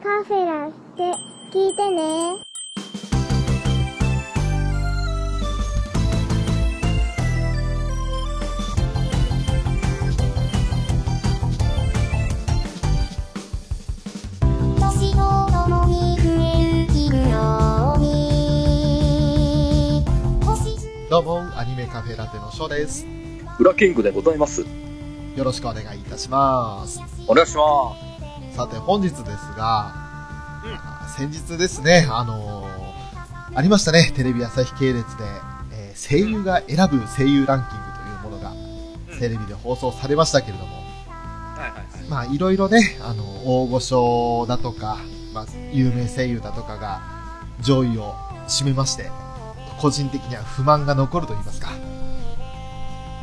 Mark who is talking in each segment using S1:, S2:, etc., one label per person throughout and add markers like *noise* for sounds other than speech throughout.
S1: カフェラって聞いてね。
S2: どうも、アニメカフェラテのショーです。
S3: 裏キングでございます。
S2: よろしくお願いいたします。
S3: お願いしま
S2: さて、本日ですが、先日ですね、あのーありましたね、テレビ朝日系列で、えー声優が選ぶ声優ランキングというものが、
S3: す。
S2: テレビで放送されましたけれども。まあ、いろいろね、あの、大御所だとか、まあ、有名声優だとかが、上位を占めまして、個人的には不満が残ると言いますか。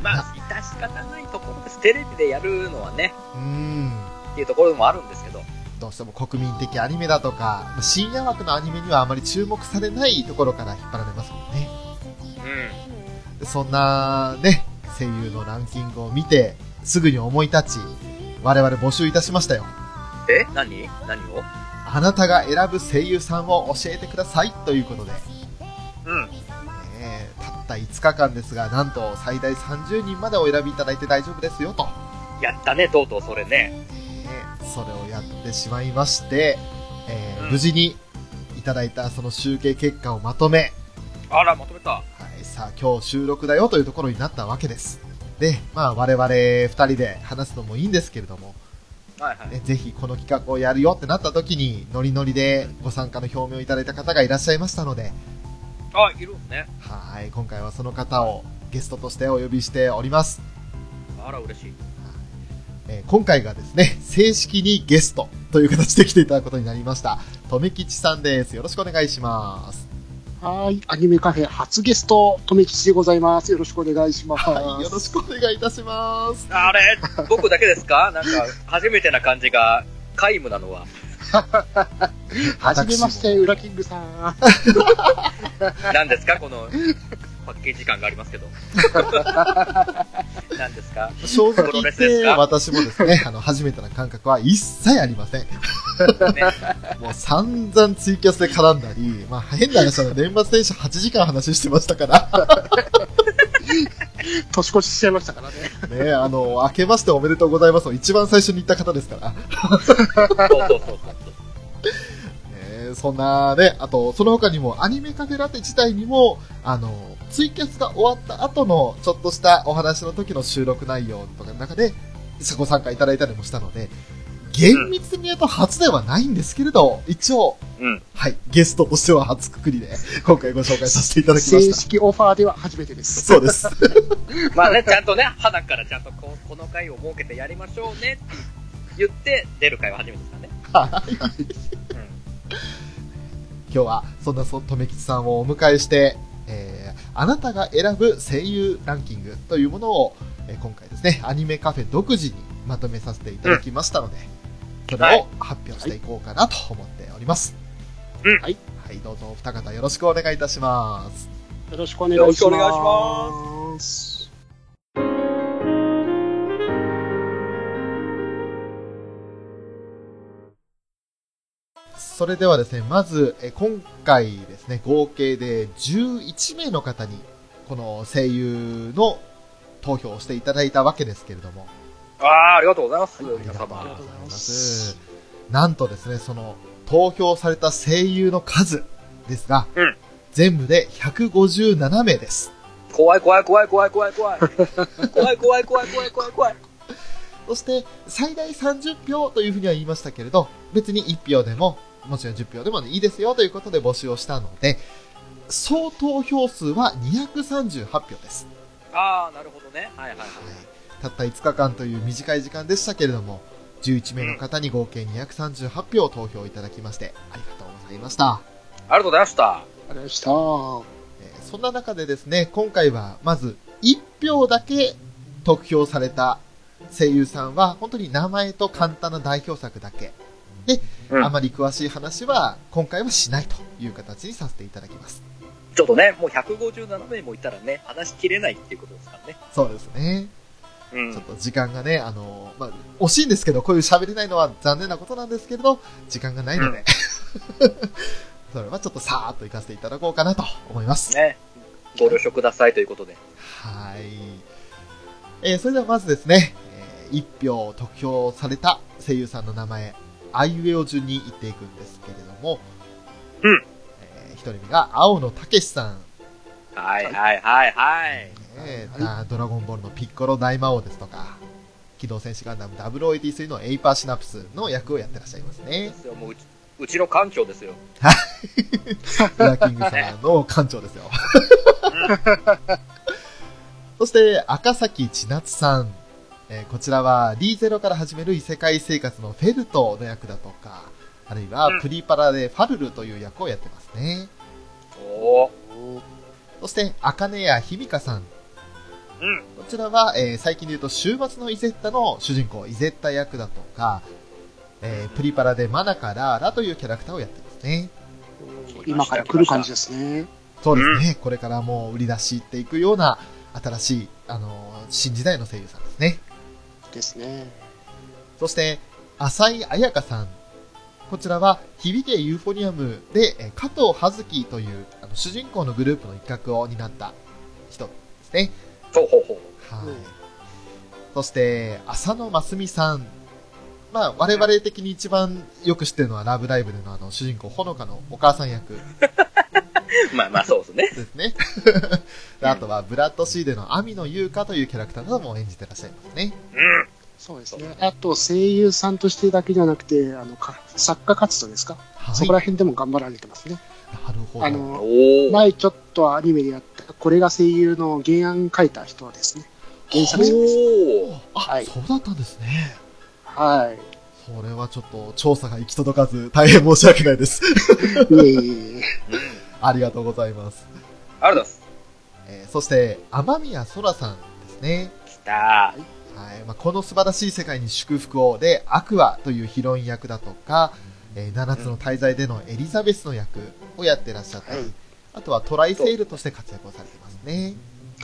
S3: まあ、致し方ないところです。テレビでやるのはね、
S2: うーん。
S3: っていうところもあるんですけど。
S2: どうしても国民的アニメだとか、まあ深夜枠のアニメにはあまり注目されないところから引っ張られますもんね。
S3: う
S2: でそんなね、声優のランキングを見て、すぐに思い立ち、我々募集いたしましたよ。
S3: ん。え？何？何を？
S2: あなたが選ぶ声優さんを教えてくださいということで、
S3: うん。
S2: ねえたった5日間ですが、なんと最大30人までお選びいただいて大丈夫ですよと。
S3: やったね、とうとうそれね。
S2: ねそれをやってしまいまして、えー
S3: うん
S2: 無事にいただいたその集計結果をまとめ、
S3: あら、まとめた。
S2: はい、さあ今日収録だよというところになったわけです。で、まあ我々二人で話すのもいいんですけれども、
S3: はいはい。
S2: ね、ぜひこの企画をやるよってなった時に、ノリノリでご参加の表明をいただいた方がいらっしゃいましたので、
S3: あ、いるんね。
S2: はい、今回はその方をゲストとしてお呼びしております。
S3: あら、嬉しい。
S2: えー今回がですね、正式にゲストという形で来ていただくことになりました。とめきちさんです。よろしくお願いします。
S4: はい。アニメカフェ初ゲスト、とめきちでございます。よろしくお願いします。
S2: はい、よろしくお願いいたします。
S3: あれ？僕だけですか？なんか、初めてな感じが、皆無なのは。*laughs*
S4: はじめまして、ウラキングさん。*laughs*
S3: 何ですか？この、パッケージ感がありますけど。何ですか？
S2: 正直言って、
S3: レスですか？
S2: 私もですね、あの、初めてな感覚は一切ありません。
S3: ね。
S2: もう散々ツイキャスで絡んだり、まあ変な話は年末年始8時間話してましたから、
S4: 年越ししちゃいましたからね。
S2: ね、あの、明けましておめでとうございますを一番最初に言った方ですから、
S3: そうそうそうそう。
S2: ね、そんなね、あと、その他にもアニメカフェラテ自体にも、あの、ツイキャスが終わった後のちょっとしたお話の時の収録内容とかの中で、ご参加いただいたりもしたので、厳密に言うと初ではないんですけれど、一応、
S3: うん。
S2: はい、ゲストとしては初くくりで、今回ご紹介させていただきま
S4: 正
S2: した。
S4: 式オファーでは初めてです。
S2: そうです。*laughs*
S3: まあね、ちゃんとね、花からちゃんとこうこの回を設けてやりましょうねって言って出る回は初めてですからね。うん。
S2: 今日はそんなそとめきちさんをお迎えして、えーあなたが選ぶ声優ランキングというものを、えー今回ですね、アニメカフェ独自にまとめさせていただきましたので、それを発表していこうかなと思っております。
S3: うん
S4: はい。
S2: はい、どうぞお二方よろしくお願いいたします。
S4: よろしくお願いします。
S2: それではですね、まず、えー今回ですね、合計で11名の方に、この声優の投票をしていただいたわけですけれども、
S3: ああ、ありがとうございます、
S2: あり。がとうございま
S4: ますす。
S2: なんとですね、その投票された声優の数ですが、
S3: うん
S2: 全部で157名です。
S3: 怖い怖い怖い怖い怖い怖い。怖い怖い怖い怖い怖い怖い怖い。
S2: そして、最大30票というふうには言いましたけれど、別に1票でも、もちろん10票でもいいですよということで募集をしたので、総投票数は238票です。
S3: ああ、なるほどね。はいはいはい。
S2: たった5日間という短い時間でしたけれども、11名の方に合計238票を投票いただきまして、ありがとうございました。
S3: ありがとうございました。
S4: ありがとうございました。
S2: えーそんな中でですね、今回はまず1票だけ得票された声優さんは、本当に名前と簡単な代表作だけ。で、
S3: うん
S2: あまり詳しい話は今回はしないという形にさせていただきます。
S3: ちょっとね、もう157名もいたらね、話しきれないっていうことですからね。
S2: そうですね。
S3: うん
S2: ちょっと時間がね、あの、まあ、惜しいんですけど、こういう喋れないのは残念なことなんですけれど、時間がないので、*laughs* それはちょっとさーっと行かせていただこうかなと思います。
S3: ね。ご了承くださいということで。
S2: はい。えーそれではまずですね、えー一票得票された声優さんの名前、あいうえお順に言っていくんですけれども、
S3: うん
S2: えー一人目が青野武さん、
S3: はいはいはいはい。
S2: えー
S4: は
S2: あドラゴンボールのピッコロ大魔王ですとか、機動戦士ガンダム0083のエイパーシナプスの役をやってらっしゃいますね
S3: で。すよもううちうちの館長ですよ。
S2: ブ *laughs* ラキングさんの館長ですよ。*laughs* そして、赤崎千夏さん。えーこちらは D0 から始める異世界生活のフェルトの役だとか、あるいは
S3: うん
S2: プリパラでファルルという役をやってますね。
S3: おー。
S2: そして、赤根谷ひみかさん。
S3: うん。
S2: こちらは、えー最近で言うと、週末のイゼッタの主人公、イゼッタ役だとか、えープリパラでマナカラーラというキャラクターをやってますね。
S4: 今から来る感じですね。
S2: そうですね。これからもう売り出していくような、新しい、あのー新時代の声優さんですね。
S4: ですね。
S2: そして、浅井彩香さん。こちらは、響けユーフォニアムで、えー加藤葉月という、あの主人公のグループの一角を担った人ですね。
S3: ほうほうほう。
S2: はい。
S4: うん
S2: そして、浅野真澄さん。まあ、我々的に一番よく知ってるのは、ラブライブでのあの、主人公、ほのかのお母さん役 *laughs*
S3: まあまあそうですね。
S2: ですね。であとは、ブラッドシーでの網野優香というキャラクターなども演じてらっしゃいますね。
S3: うん。
S4: そうですね。あと、声優さんとしてだけじゃなくて、あの、か作家活動ですか、
S2: はい。
S4: そこら辺でも頑張られてますね。
S2: なるほど。
S4: あの。前ちょっとアニメでやった、これが声優の原案書いた人ですね。原作者です。
S2: あ、
S4: はい
S2: そうだったんですね。
S4: はい。
S2: それはちょっと調査が行き届かず大変申し訳ないです。
S4: いえいえ。*laughs*
S2: ありがとうございます。
S3: ありがとうございます。
S2: えーそして、天宮空さんですね。
S3: 来た
S2: はい。まあ、この素晴らしい世界に祝福をで、アクアというヒロイン役だとか、えー7つの大罪でのエリザベスの役をやってらっしゃったり、
S4: はい
S2: あとはトライセールとして活躍をされてますね。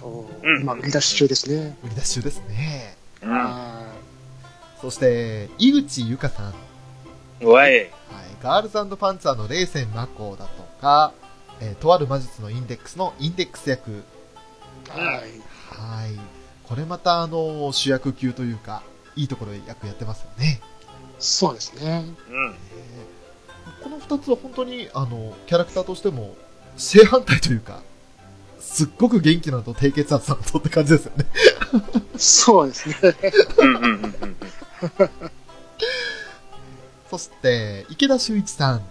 S4: お
S3: うん
S4: 今、売り出し中ですね。
S2: 売り出し中ですね。
S3: ー。
S4: は
S2: そして、井口ゆかさん。はい。
S3: うん。おい。
S2: ガールズパンツァーのレイセンマコだとか、えーとある魔術のインデックスのインデックス役。
S4: い。はい。
S2: はい。これまた、あの、主役級というか、いいところで役やってますよね。
S4: そうですね。
S3: うん。
S2: この二つは本当に、あの、キャラクターとしても、正反対というか、すっごく元気なのと低血圧なのとって感じですよね。
S4: そうですね。
S3: うんうんうんうん。
S2: そして、池田修一さん。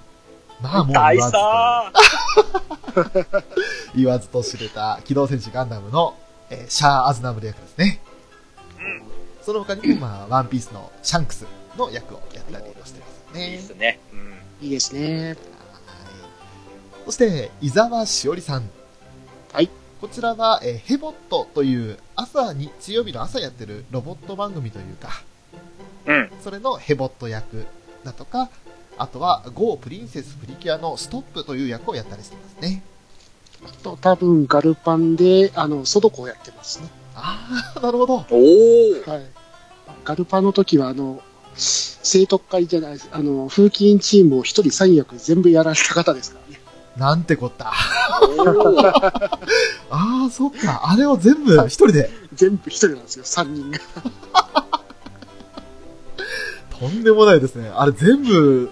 S2: まあもう
S3: 大
S2: 言わずと、
S3: 佐 *laughs*
S2: 言わずと知れた、機動戦士ガンダムの、えーシャア・アズナブル役ですね。
S3: うん。
S2: その他にも、まあ、ワンピースのシャンクスの役をやったりもしてますよ
S3: いい
S2: ね。
S3: っすね。うん。
S4: いいですね。
S2: はいそして、伊沢しおりさん。
S4: はい。
S2: こちらは、えーヘボットという、朝、日曜日の朝やってるロボット番組というか、
S3: うん。
S2: それのヘボット役だとか、あとは、ゴープリンセスプリキュアのストップという役をやったりしてますね。
S4: あと、多分、ガルパンで、あの、ソドコをやってますね。
S2: あー、なるほど。
S3: おー。
S4: はい。ガルパンの時は、あの、生徒会じゃないです。あの、風紀委員チームを一人三役全部やられた方ですからね。
S2: なんてこった。*laughs* あー、そっか。あれを全部一人で？
S4: 全部一人なんですよ、三人が。*laughs*
S2: とんでもないですね。あれ全部、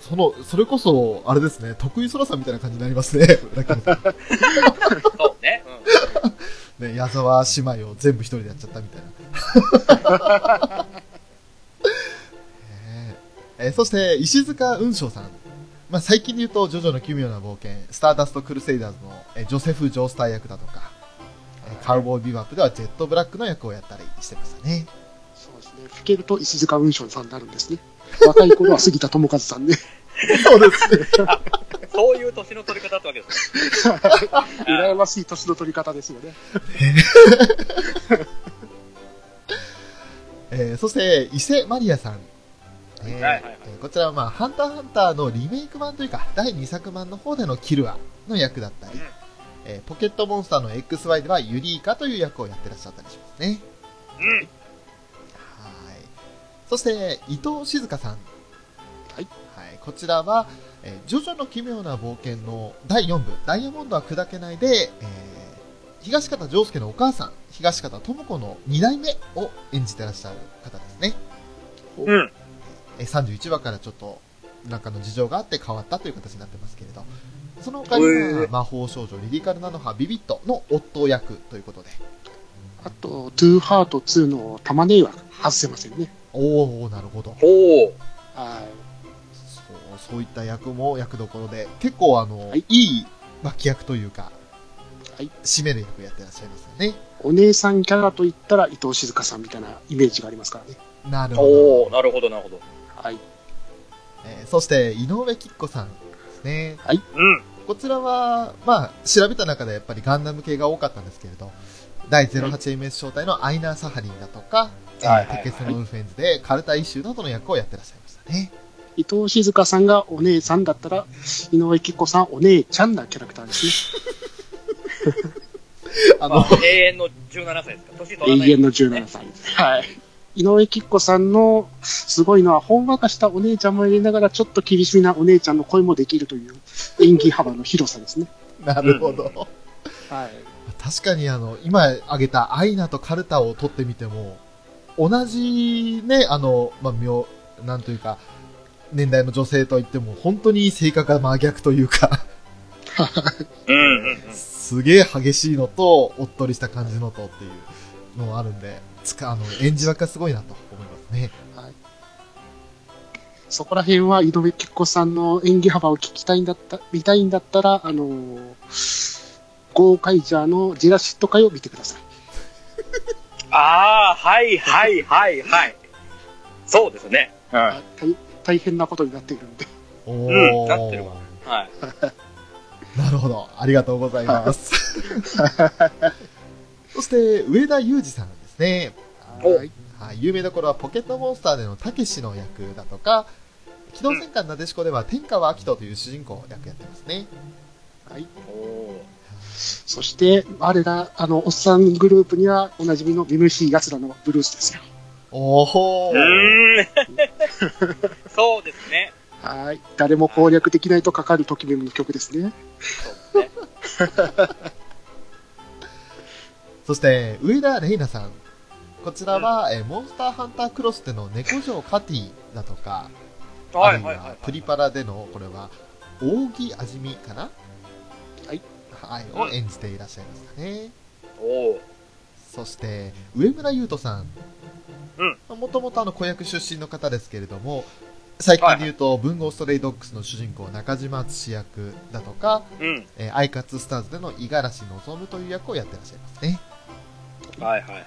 S2: その、それこそ、あれですね、得意空さんみたいな感じになりますね。ラッキーさん
S3: そうね。
S2: ね、矢沢姉妹を全部一人でやっちゃったみたいな。*laughs* えーえーそして、石塚雲翔さん。まあ、最近で言うと、ジョジョの奇妙な冒険、スターダストクルセイダーズの、えージョセフ・ジョースター役だとか、えーカウボーイビバップではジェットブラックの役をやったりしてましたね。
S4: そうですね。吹けると石塚雲翔さんになるんですね。若い頃は杉田智和さんね。
S2: そうですね。
S3: うん。そういう年の取り方ってわけですね。*laughs*
S4: 羨ましい年の取り方ですよね。
S2: えーそして、伊勢マリアさん。えー
S3: はいはいはい
S2: えーこちらは、まあ、ハンターハンターのリメイク版というか、第2作版の方でのキルアの役だったり、えーポケットモンスターの XY ではユリイカという役をやってらっしゃったりしますね。
S3: ううん。
S2: はい。そして、伊藤静香さん。
S4: はい。
S2: はい。こちらは、えージョジョの奇妙な冒険の第4部、ダイヤモンドは砕けないで、えー東方丈介のお母さん、東方智子の2代目を演じてらっしゃる方ですね。
S3: うん。
S2: えー31話からちょっと、なんかの事情があって変わったという形になってますけれど、その他に
S3: へ
S2: は
S3: ー
S2: 魔法少女リリカルナノハビビットの夫役ということで、
S4: あと、トゥーハート2の玉ねぎは外せませんね。
S2: おー、なるほど。
S3: ほう。
S4: はい。
S2: そう、そういった役も役どころで、結構あの、
S4: はい
S2: い、い脇役というか、
S4: はい
S2: 締める役やってらっしゃいますよね。
S4: お姉さんキャラといったら伊藤静香さんみたいなイメージがありますからね。
S2: なるほど。
S3: なるほど、なるほど。
S4: はい。
S2: えーそして、井上貴子さんですね。
S3: うん。
S2: こちらは、まあ、調べた中でやっぱりガンダム系が多かったんですけれど、第 08MS 招待のアイナー・サハリンだとか、えー
S3: はいはいはい
S2: テケスノ・ウルフェンズでカルタイシューなどの役をやってらっしゃいましたね。
S4: 伊藤静香さんがお姉さんだったら、井上貴子さんお姉ちゃんなキャラクターですね。*laughs*
S2: あ
S3: まあ、永遠の17歳ですか？年取らない。
S4: 永遠の17歳です。はい。井上貴子さんのすごいのは、ほんわかしたお姉ちゃんも入れながら、ちょっと厳しめなお姉ちゃんの声もできるという演技幅の広さですね。
S2: なるほど。
S4: はい。
S2: 確かにあの、今挙げたアイナとカルタを取ってみても、同じね、あの、まあ、妙、なんというか、年代の女性といっても、本当に性格が真逆というか。すげえ激しいのと、おっとりした感じのとっていうのがあるんで、つか、あの、演じ分けがすごいなと思いますね。
S4: そこら辺は井上貴子さんの演技幅を聞きたいんだった、見たいんだったら、あのーゴーカイジャーのジェラシット会を見てください。
S3: ああ、はいはいはいはい。そうですね。は
S4: 大大変なことになっているんで。
S2: お
S3: うんなってるわはい。
S2: なるほど。ありがとうございます。*laughs* そして、上田裕二さんですね。
S3: お
S4: はい。
S2: はい、有名どころはポケットモンスターでのたけしの役だとか、機動戦艦なでしこでは天川明人という主人公役やってますね。
S4: はい。
S3: おー
S4: そして、我ら、あの、おっさんグループにはおなじみの MC 奴らのブルースですよ。
S2: おほ
S3: うーん。そうですね。
S4: はい。誰も攻略できないとかかるときめもの曲ですね。
S3: そうですね。
S2: そして、上田玲奈さん。こちらは、えーモンスターハンタークロスでの猫城カティだとか、あるい
S3: はいはいはい
S2: は。プリパラでの、これは、扇味みかな
S4: はい。
S2: はい、を演じていらっしゃいましたね。
S3: おー
S2: そして、上村優斗さん。
S3: うん。
S2: もともとあの子役出身の方ですけれども、最近で言うと、文豪ストレイドッグスの主人公中島敦役だとか、
S3: うん。
S2: えーアイカツスターズでの五十嵐望という役をやってらっしゃいますね。
S3: はいはいはい。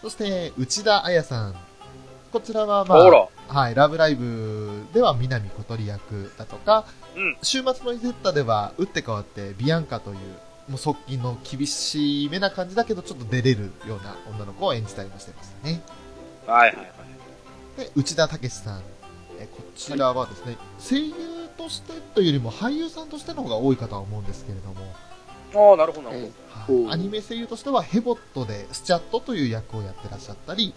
S2: そして、内田彩さん。こちらはま。あ、はい、ラブライブでは南小鳥役だとか、
S3: うん。
S2: 週末のイゼッタでは打って変わってビアンカという、もう側近の厳しめな感じだけどちょっと出れるような女の子を演じたりもしてましたね。
S3: はいはいはい。
S2: で、内田武さん。えこちらはですね、声優としてというよりも俳優さんとしての方が多いかとは思うんですけれども、
S3: ああ、なるほどなるほ
S4: え
S2: はいアニメ声優としてはヘボットでスチャットという役をやってらっしゃったり、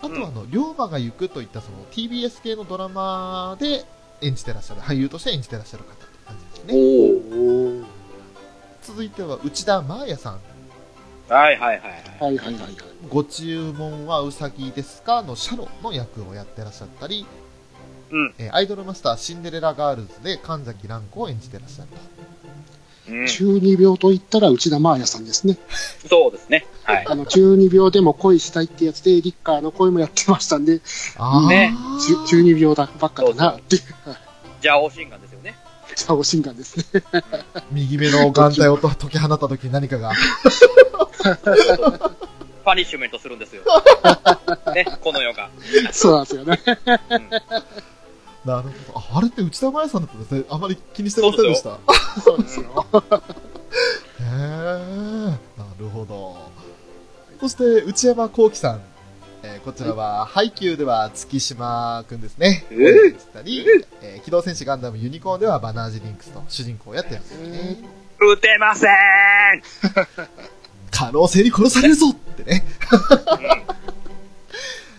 S2: あとはあの、竜馬がゆくといったその TBS 系のドラマで演じてらっしゃる、俳優として演じてらっしゃる方って感じです
S3: ど。
S2: ね。続いては内田真礼さん。
S3: はいはいはいはい。
S4: はいはいはいはい。
S2: ご注文はうさぎですかのシャロの役をやってらっしゃったり、
S3: うん。
S2: えーアイドルマスターシンデレラガールズで神崎蘭子を演じてらっしゃると。
S3: うん、
S4: 中二病と言ったら内田真彩さんですね。
S3: そうですね。はい。
S4: あの、中二病でも恋したいってやつで、リッカーの声もやってましたんで、
S2: あー
S3: ね
S4: 中中二病だばっかだなっていう、
S3: じゃあ、お心眼ですよね。
S4: シャオシンガンですね。
S2: 右目の眼帯をと解き放った時に何かが。*laughs*
S3: パニッシュメントするんですよ。*laughs* ね、この世が。
S4: そうなんですよね。
S3: うん
S2: なるほど。ああれって内田真彩さんだったんですね。あまり気にしてませんでした。へ
S4: そうですよ。
S2: え。なるほど。そして、内山幸輝さん。えーこちらは、ハイキューでは月島くんですね。
S3: えー？
S2: 声でしたり、えー機動戦士ガンダムユニコーンではバナージリンクスと主人公をやってるんですよね。
S3: 撃てません
S2: 可能性に殺されるぞってね。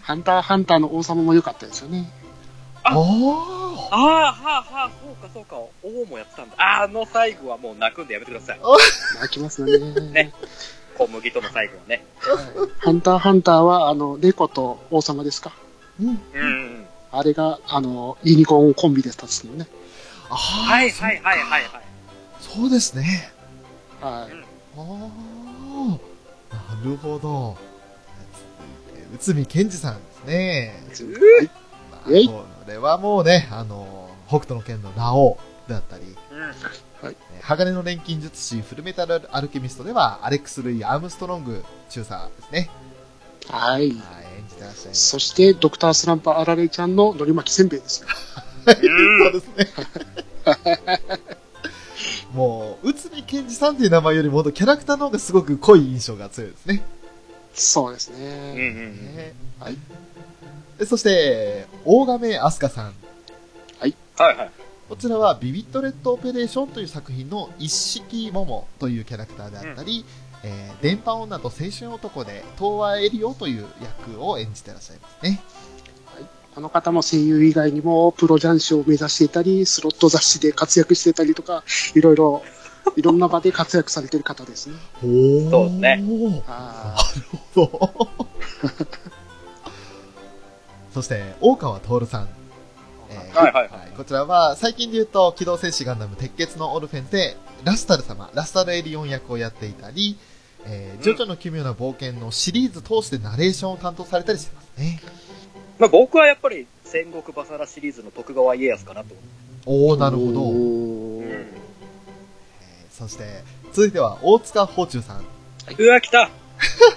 S4: ハンターハンターの王様も良かったですよね。
S3: あああ、はあ、はあ、そうか、そうか。王もやってたんだ。あの最後はもう泣くんでやめてください。
S4: 泣きますよね。
S3: ね小麦との最後はね。
S4: ハンターハンターは、あの、猫と王様ですか？
S2: うん。
S3: うんうん。
S4: あれが、あの、ユニコーンコンビで立つのね。
S2: あー
S3: はいはいはいはいはい。
S2: そうですね。
S4: はい。
S2: ああ、なるほど。続いて内海健二さんですね。
S4: えい
S2: これはもうね、あの、北斗の剣のラオウだったり、
S3: うん。
S2: ね鋼の錬金術師フルメタルアルケミストでは、アレックス・ルイ・アームストロング中佐ですね。
S4: はい。
S2: はい、演じてらっしゃいます。
S4: そして、ドクタースランプあられちゃんののり巻きせんべいですよ。
S2: そうですね。*laughs* もう、内海健二さんっていう名前よりも、キャラクターの方がすごく濃い印象が強いですね。
S4: そうです
S3: うんう
S4: ね。
S3: ん
S2: ね
S4: はい。
S2: でそして、大亀飛鳥さん。
S3: はいはい。
S2: こちらはビビットレッドオペレーションという作品の一式桃というキャラクターであったり、えー電波女と青春男で東和エリオという役を演じてらっしゃいますね。
S4: この方も声優以外にもプロ雀士を目指していたり、スロット雑誌で活躍してたりとか、いろいろ、いろんな場で活躍されてる方ですね。*laughs*
S2: お
S3: そうですね
S4: あ
S2: そう。そして、大川徹さん。えー
S3: はいはいはい
S2: こちらは、最近で言うと、機動戦士ガンダム鉄血のオルフェンで、ラスタル様、ラスタルエリオン役をやっていたり、えージョジョの奇妙な冒険のシリーズ通してナレーションを担当されたりしてますね。
S3: まあ僕はやっぱり戦国バサラシリーズの徳川家康かなと。
S2: おー、
S4: ー
S2: なるほど。えーそして、続いては、大塚宝中さん。
S3: うわ、来た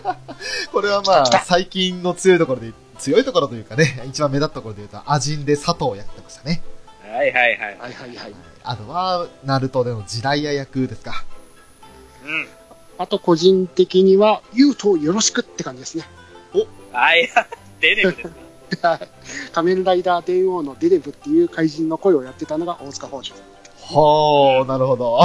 S3: *laughs*
S2: これはまあ、最近の強いところで、強いところというかね、一番目立ったところで言うと、アジンで佐藤をやってましたね。
S3: はいはいはい。
S4: はいはいはい。
S2: あとは、ナルトでのジライア役ですか。
S3: うん。
S4: あと個人的には、ユウトよろしくって感じですね。
S3: はい、デネブですか *laughs*
S4: 仮面ライダー電王のデネブっていう怪人の声をやってたのが大塚芳忠。
S2: ほー、なるほど。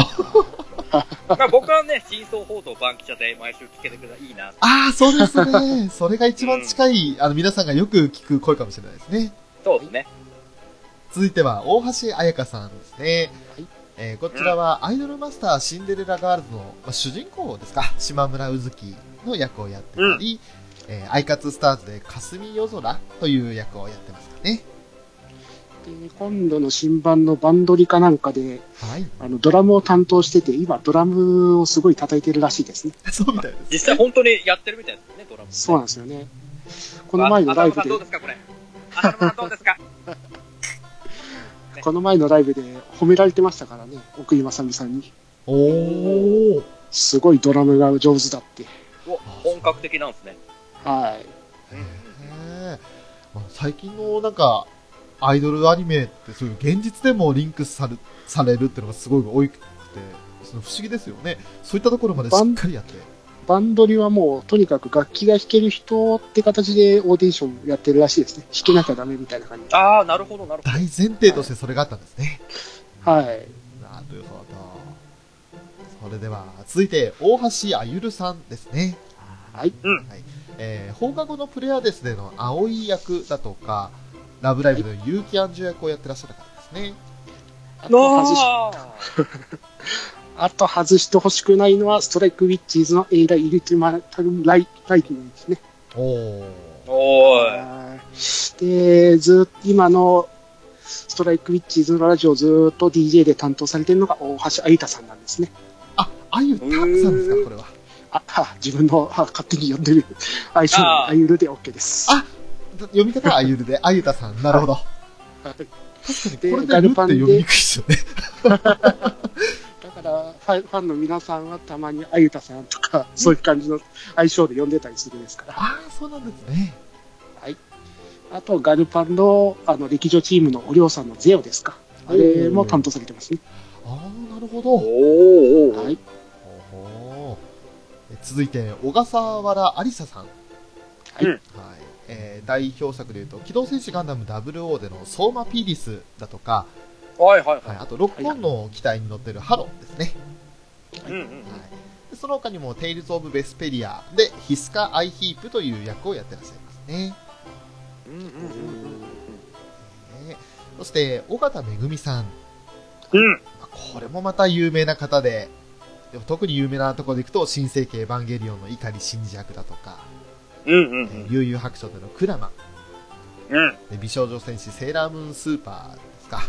S2: *laughs*
S3: まあ僕はね、真相報道バンキシャで毎週聞けてくれたらいいな。
S2: あー、そうですね。*laughs* それが一番近い、あの、皆さんがよく聞く声かもしれないですね。
S3: そうですね。
S2: 続いては、大橋彩香さんですね。
S4: はい
S2: えーこちらは、アイドルマスターシンデレラガールズの、まあ、主人公ですか、島村卯月の役をやってたり、えーアイカツスターズで霞夜空という役をやってますかね。
S4: で、今度の新版のバンドリかなんかで、
S2: はい。
S4: あの、ドラムを担当してて、今ドラムをすごい叩いてるらしいですね。*laughs*
S2: そうみたいです。
S3: 実際本当にやってるみたいですね、ドラム。
S4: そうなんですよね。この前のライブで
S3: どう、ですか、これ。どうですか？*laughs*
S4: この前のライブで褒められてましたからね、奥井正美さんに。
S2: おー。
S4: すごいドラムが上手だって。
S3: お本格的なんですね。
S4: はい。
S2: 最近のなんか、アイドルアニメってそういう現実でもリンクされされるっていうのがすごい多くて、その不思議ですよね。そういったところまでしっかりやって。
S4: バンドリはもう、とにかく楽器が弾ける人って形でオーディションやってるらしいですね。弾けなきゃダメみたいな感じ。
S3: ああ、なるほど、なるほ
S2: 大前提としてそれがあったんですね。
S4: はい。
S2: なるほど。それでは、続いて、大橋あゆるさんですね。
S4: はい。
S2: えー放課後のプレアデスでの葵役だとか、ラブライブでの結城アンジュ役をやってらっしゃる方ですね。
S4: あ
S3: ど。
S4: と外し、
S3: あ
S4: あと外してほしくないのは、ストライクウィッチーズのエイラ・イリティマタルライライティングですね。
S2: おー。
S3: ーおー
S4: で、ずっと今のストライクウィッチーズのラジオをずっと DJ で担当されてるのが大橋愛太さんなんですね。
S2: あ、あゆたさんですか、これは。
S4: あ、は自分のあ勝手に呼んでる愛称
S3: あ
S4: ゆるで OK です。
S2: あ読み方はあゆるで、*laughs* あゆたさん。なるほど。
S4: はい
S2: 確かに、
S4: で
S2: これでルって読みにくいですよね。*laughs*
S4: だからファン、ファンの皆さんはたまにあゆたさんとか、そういう感じの愛称で呼んでたりするんですから。
S2: ああ、そうなんですね。
S4: あと、ガルパンの、あの、歴女チームのおりょうさんのゼオですか。あれも担当されてますね。
S2: ああ、なるほど。
S3: おーおー
S4: はい。
S2: 続いて、小笠原亜里沙さん。
S4: はい
S3: うん
S2: はい。えー代表作でいうと、機動戦士ガンダム00でのソーマピーリスだとか、
S3: はいはい
S2: はい、
S3: は
S2: あと6本の機体に乗ってるハロですね。
S3: い。うんうん
S2: はい、でその他にも、テイルズ・オブ・ベスペリアで、ヒスカ・アイヒープという役をやってらっしゃいますね。
S3: うんうんうん
S2: ねそして、尾形めぐみさん。
S3: うん。
S2: まあこれもまた有名な方で、でも特に有名なところでいくと、新世紀エヴァンゲリオンの碇シンジ役だとか、
S3: うんうん
S2: えー悠々白書でのクラマ、
S3: うん。
S2: で美少女戦士セーラームーンスーパーですか、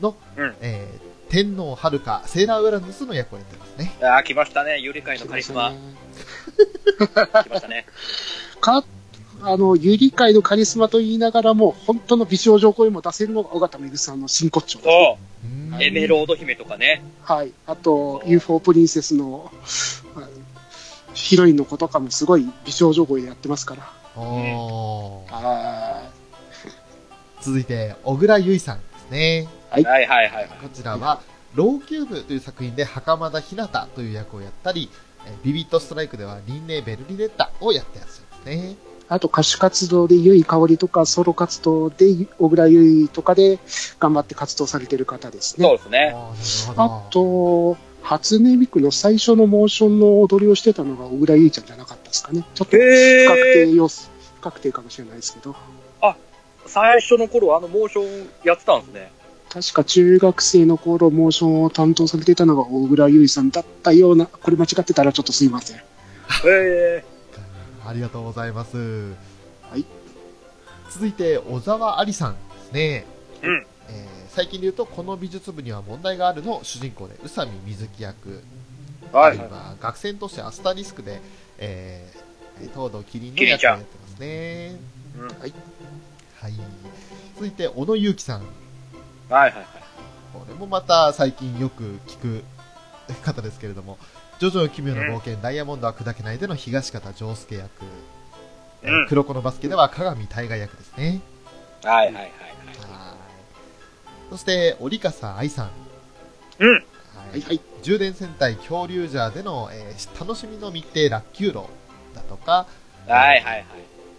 S2: の、
S3: うん
S2: えー天皇遥かセーラーウラヌスの役をやってますね。
S3: ああ、来ましたね。ゆりかいのカリスマ。
S4: ね
S3: 来ましたね。
S4: か、あの、ゆり界のカリスマと言いながらも、本当の美少女声も出せるのが尾形めぐさんの真骨頂ですね。
S3: そうう。
S2: ん
S3: エメロード姫とかね。
S4: はい。あと、UFO プリンセスの、はいヒロインの子とかもすごい美少女声でやってますから。
S2: おー
S4: は
S2: 続いて、小倉優衣さんですね。
S3: はいはいはいはい。
S2: こちらは、ローキューブという作品で袴田ひなたという役をやったり、えービビットストライクではリンネー・ベルリネッタをやってらっしゃいますね。
S4: あと歌手活動でゆいかおりとか、ソロ活動で小倉ゆいとかで頑張って活動されてる方ですね。
S3: そうですね。
S2: あーなる
S4: あ
S2: ほど。
S4: と、初音ミクの最初のモーションの踊りをしてたのが小倉ゆいちゃんじゃなかったですかね。ちょっと不
S3: へ
S4: 確定
S3: ー。
S4: 要素、不確定かもしれないですけど。
S3: 最初の頃あのモーションやってたんですね。
S4: 確か中学生の頃モーションを担当されてたのが小倉優衣さんだったような、これ間違ってたらちょっとすいません。
S3: へえ。
S2: ありがとうございます。
S4: はい。
S2: 続いて、小沢ありさんですね。
S3: うん。
S2: えー最近で言うと、この美術部には問題があるの主人公で、宇佐美水木役。
S3: はい
S2: 学生としてアスタリスクで、えー、東堂キリンの役をやってますね。
S3: うん
S2: はい。はい。続いて、小野祐樹さん。
S3: はいはいはい。
S2: これもまた最近よく聞く方ですけれども、ジョジョの奇妙な冒険、ダイヤモンドは砕けないでの東方丈介役、えー
S3: うん
S2: 黒子のバスケでは火神大我役ですね。
S3: はいはい。はい
S2: そして、折笠愛さん。
S3: うん。
S2: は
S4: はいはい。
S2: 充電戦隊恐竜ジャーでの、えー楽しみの密偵ラッキューロだとか、
S3: はいはいはい。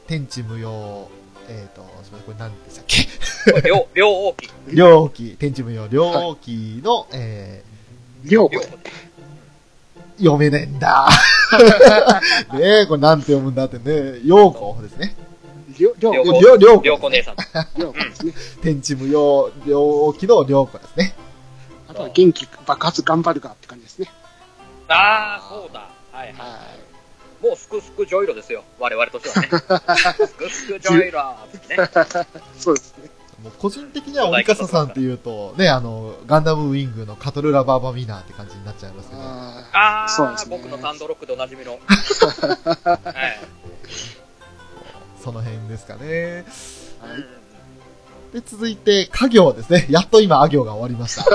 S2: 天地無用、えっ、と、すみません、これ何でしたっけ？
S3: 魎、*laughs* 魎皇鬼。
S2: 両機、天地無用、両機の、え
S4: 両
S3: 両
S2: ー読めねえんだ。*laughs* ねえ、これなんて読むんだってね、陽子ですね。
S4: 両、両、
S3: 両
S2: 両、両子
S3: 両子姉さん。
S4: 両ですね。
S2: 天地無用、両機の両子ですね。
S4: あとは元気爆発頑張るかって感じですね。
S3: ああ、そうだ。はいはい。
S4: は
S3: もうスクスクジョイロですよ。我々としてはね。スクスクジョイローね。
S4: い。そうですね。
S2: もう個人的には折笠さんっていうと、ね、あの、ガンダムウィングのカトルラバーバミナーって感じになっちゃいますけど、
S4: あ
S3: ああ、
S4: そうですね
S3: 僕のサンドロックでおなじみの。*laughs* はい。
S2: その辺ですかね。
S4: ーはい
S2: で、続いて、家業ですね。やっと今、あ行が終わりました。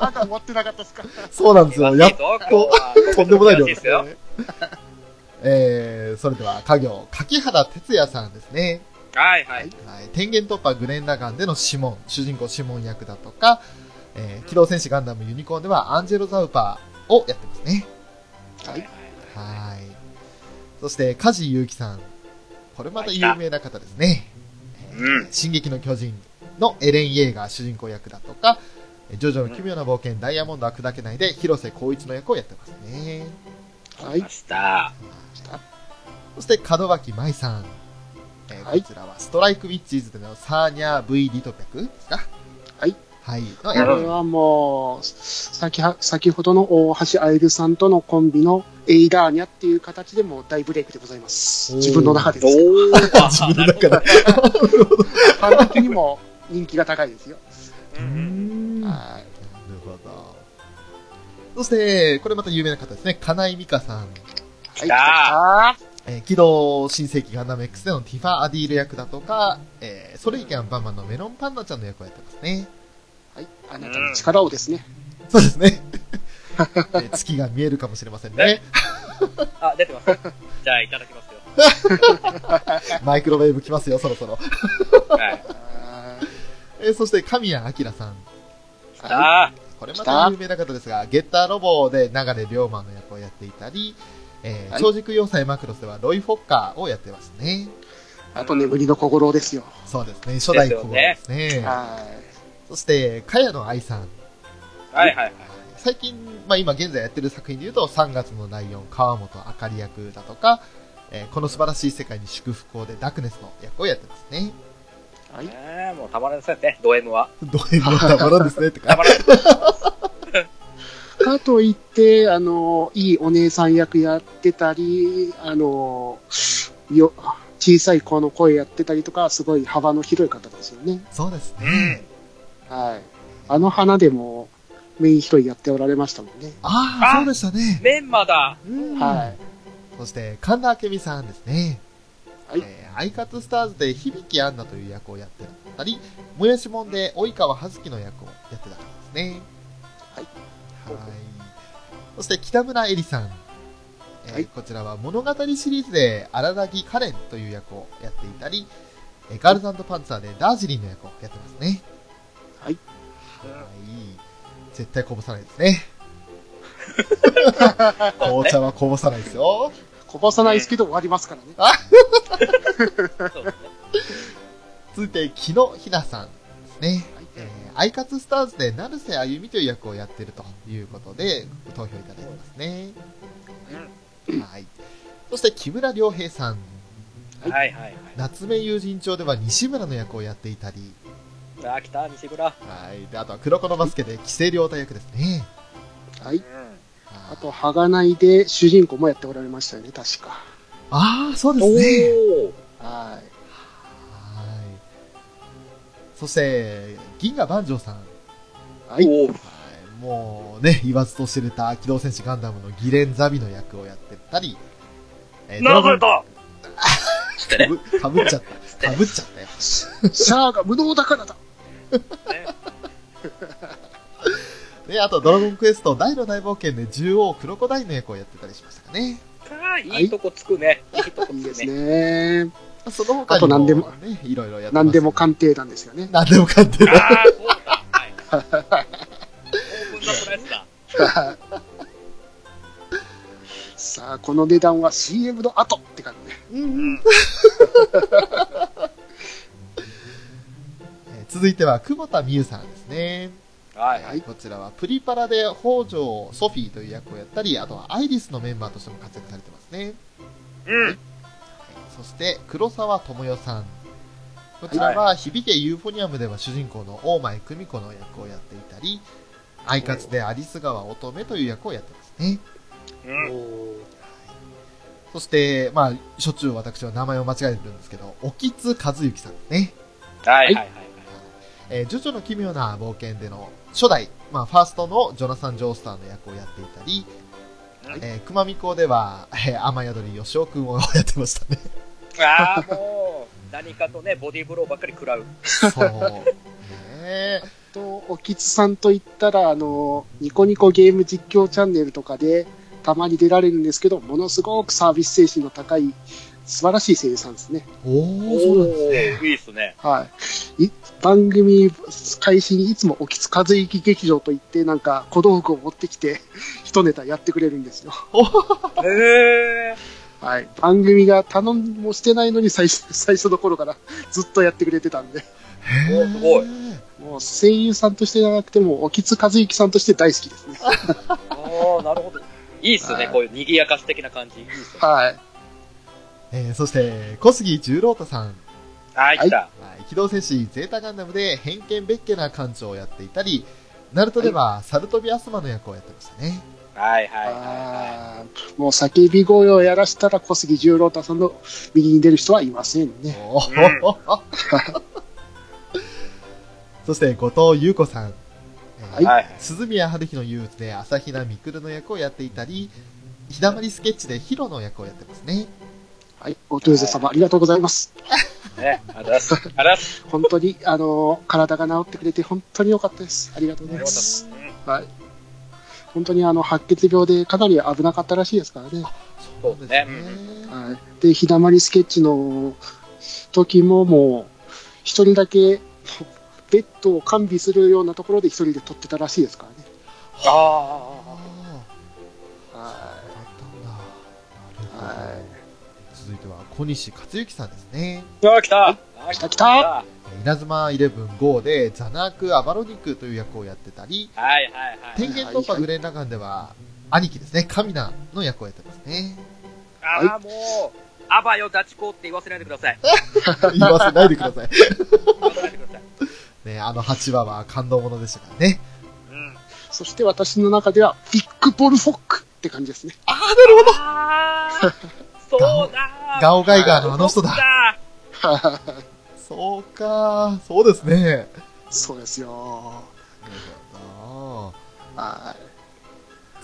S4: まだ終わってなかったですか？
S2: そうなんですよ。やっと、
S3: と
S2: とんでもない量
S3: で
S2: すすね。えー、それでは、家業、柿原哲也さんですね。
S3: はいはい。
S2: はい、天元突破グレン・ラガンでのシモン、主人公シモン役だとか、えー、機動戦士ガンダムユニコーンではアンジェロ・ザウパーをやってますね。
S3: はい
S2: はい。そして、梶裕貴さん。これまた有名な方ですね。
S3: うん。
S2: 進撃の巨人のエレン・イェーガー主人公役だとか、えージョジョの奇妙な冒険、ダイヤモンドは砕けないで広瀬光一の役をやってますね。
S4: はい
S3: ま。した。
S2: そして、門脇舞さん。えー
S4: はい
S2: こちらは、ストライクウィッチーズでのサーニャ V リトペクですか
S4: はい。
S2: はい。の
S4: こ
S2: 役
S4: れはもう、先は、先ほどの大橋愛瑠さんとのコンビのエイラーニャっていう形でも大ブレイクでございます。自分の中で
S3: お
S4: です。
S3: ー、
S2: 自分の中で。
S4: ファン的にも人気が高いですよ。
S3: うんうん
S2: なる
S4: はい。
S2: ほど。そして、これまた有名な方ですね。金井美香さん。
S4: はい。
S3: 来た
S2: えー、機動新世紀ガンダム X でのティファ・アディール役だとか、えー、ソレイキャン・バンマンのメロンパンナちゃんの役をやってますね。
S4: はい。あなたの力をですね。
S2: そうですね。*laughs* えー月が見えるかもしれませんね。
S3: あ、出てます。じゃあ、いただきますよ。*laughs*
S2: マイクロウェーブ来ますよ、そろそろ。
S3: はい。
S4: あ
S2: えー、そして、神谷明さん。
S3: あ、
S2: これまた有名な方ですが、ゲッターロボで流れ龍馬の役をやっていたり、えー
S4: はい
S2: 超軸要塞マクロスではロイ・フォッカーをやってますね。
S4: い。あと眠りの小五郎ですよ。
S2: そうですね、初代小五郎ですね。
S4: は
S2: そして、茅野愛さん。
S3: はいはいはい。
S2: 最近、まあ今現在やってる作品で言うと、3月のライオン、川本あかり役だとか、えーこの素晴らしい世界に祝福をでダークネスの役をやってますね。
S4: はい。
S3: ねえもうたまらんせんね、ド M は。
S2: どういうものたまらんですね、と *laughs* か。
S3: たまらん。
S4: かといって、あの、いいお姉さん役やってたり、あの、よ、小さい子の声やってたりとか、すごい幅の広い方ですよね。
S2: そうですね。
S4: はい。あの花でもメイン一人やっておられましたもんね。
S2: ああ、
S3: あ
S2: そうでしたね。
S3: メンマだ。
S2: うん
S4: はい。
S2: そして、神田明美さんですね。
S4: はい
S2: えーアイカツスターズで響アンナという役をやってたり、もやしもんで及川葉月の役をやってたんですね。
S4: はい。
S2: はい。そして、北村えりさん。えー
S4: はい
S2: こちらは物語シリーズで荒田木カレンという役をやっていたり、えーガールズパンツァーでダージリンの役をやってますね。絶対こぼさないですね。*laughs* 紅茶はこぼさないですよ。
S4: こぼさないですけど終わりますからね。
S3: そうですね。
S2: 続いて、木野ひなさんですね。
S4: はい
S2: えーアイカツスターズで成瀬あゆみという役をやっているということで、投票いただいてますね。はい。そして、木村良平さん。
S3: はいはいはい。
S2: 夏目友人帳では西村の役をやっていたり、
S3: あ、来た、西村。
S2: はい。で、あとは黒子のバスケで木瀬良太役ですね。
S4: はい。
S3: うん。
S4: あと、はがないで主人公もやっておられましたよね、確か。
S2: ああ、そうで
S3: お
S2: すね。
S3: ー。
S4: はい。
S2: はい。そして、銀河万丈さん。
S4: はい。
S3: おー
S2: はい、もうね、言わずと知れた機動戦士ガンダムのギレン・ザビの役をやってたり、えー
S3: 流れた
S2: かぶ *laughs* っちゃった。かぶっちゃったよ。*laughs*
S4: シャアが無能だからだ。
S3: ね
S2: で、*laughs* あと、ドラゴンクエスト大の大冒険で獣王クロコダインの役をやってたりしましたかね。
S3: かいいとこつくね。いいとこつ
S4: いいです
S3: くね。
S4: ね。
S2: その他にも、
S4: あと何でも
S2: ね、いろいろやってます、
S4: 何でも鑑定団ですよね。
S2: 何でも鑑定
S3: ああ、そうだ。はい。オープンザプライスだ。
S4: さあ、この値段は CM の後って感じね。
S2: うん続いては、久保田美優さんですね。
S3: はい。
S4: はい
S2: こちらはプリパラで北条ソフィーという役をやったり、あとはアイリスのメンバーとしても活躍されてますね。
S3: うん。
S2: はいそして、黒沢智代さん。こちらは、響けユーフォニアムでは主人公の大前久美子の役をやっていたり、アイカツでアリス川乙女という役をやってますね。
S3: うん。
S2: そして、まあ、しょっちゅう私は名前を間違えてるんですけど、沖津和幸さんですね。
S3: はいはいはい。
S2: えージョジョの奇妙な冒険での初代、まあ、ファーストのジョナサン・ジョースターの役をやっていたり、
S3: はい
S2: えー熊美子では、えー、雨宿り吉尾くんをやってましたね。
S3: ああ、もう、何かとね、*laughs* ボディーブローばっかり食らう。
S2: そう。ねえ
S4: と、おきつさんと言ったら、あの、ニコニコゲーム実況チャンネルとかで、たまに出られるんですけど、ものすごくサービス精神の高い、素晴らしい声優さんですね。
S2: おー、そうなんですね。
S3: いいっすね。
S4: はい。い番組開始にいつもおきつ和之劇場と言って、なんか小道具を持ってきて、*laughs* 一ネタやってくれるんですよ。
S3: へえ。
S4: はい。番組が頼みもしてないのに最初、最初の頃からずっとやってくれてたんで、
S3: おすごい
S4: もう声優さんとしてじゃなくても、おきつ和之さんとして大好きですね。
S3: ああ、なるほど。いいっすね、
S4: はい
S3: こういう賑やかし的な感じ。いいっすね。
S4: はい。
S2: えーそして、小杉十郎太さん。
S3: はい、来た。
S2: はい機動戦士ゼータガンダムで偏見別家な艦長をやっていたり、ナルトではサルトビアスマの役をやってましたね。
S3: はいはいはい
S4: もう叫び声をやらしたら小杉十郎太さんの右に出る人はいませんね。
S2: そして、後藤優子さん。
S3: はい。
S2: 鈴宮春日の憂鬱で朝比奈みくるの役をやっていたり、ひだまりスケッチでヒロの役をやってますね。
S4: はい。おトゥーゼ様ありがとうございます。*laughs*
S3: ね、ありがとうございます。ありがとうございます。
S4: 本当に、あのー体が治ってくれて本当に良かったです。ありがとうございます。はい。本当にあの、白血病でかなり危なかったらしいですからね。
S3: そうですね
S4: はい。で、ひだまりスケッチの時ももう、一人だけ、ベッドを完備するようなところで一人で撮ってたらしいですからね。
S3: ああ。
S4: は
S2: だったんだ。なるほど。
S4: はい
S2: 小西克幸さんですね。
S3: ああ、来た。
S4: 来た来た
S2: え稲妻イレブン GO でザナーク・アバロニクという役をやってたり、
S3: はいはいはい。
S2: 天元突破グレン・ラガンでは、兄貴ですね、カミナの役をやってますね。
S3: ああ、もう、アバよダチコって言わせないでください。*laughs*
S2: 言わせないでください。
S3: 言わせないでください。
S2: ね、あの8話は感動ものでしたからね。
S3: うん。
S4: そして私の中では、ビッグボルフォックって感じですね。
S2: ああ、なるほど
S3: そうだ
S2: ガオガイガーのあの人だ。
S3: だ。
S2: そうか、そうですね。
S4: そうですよ。
S2: あ
S4: は
S2: ー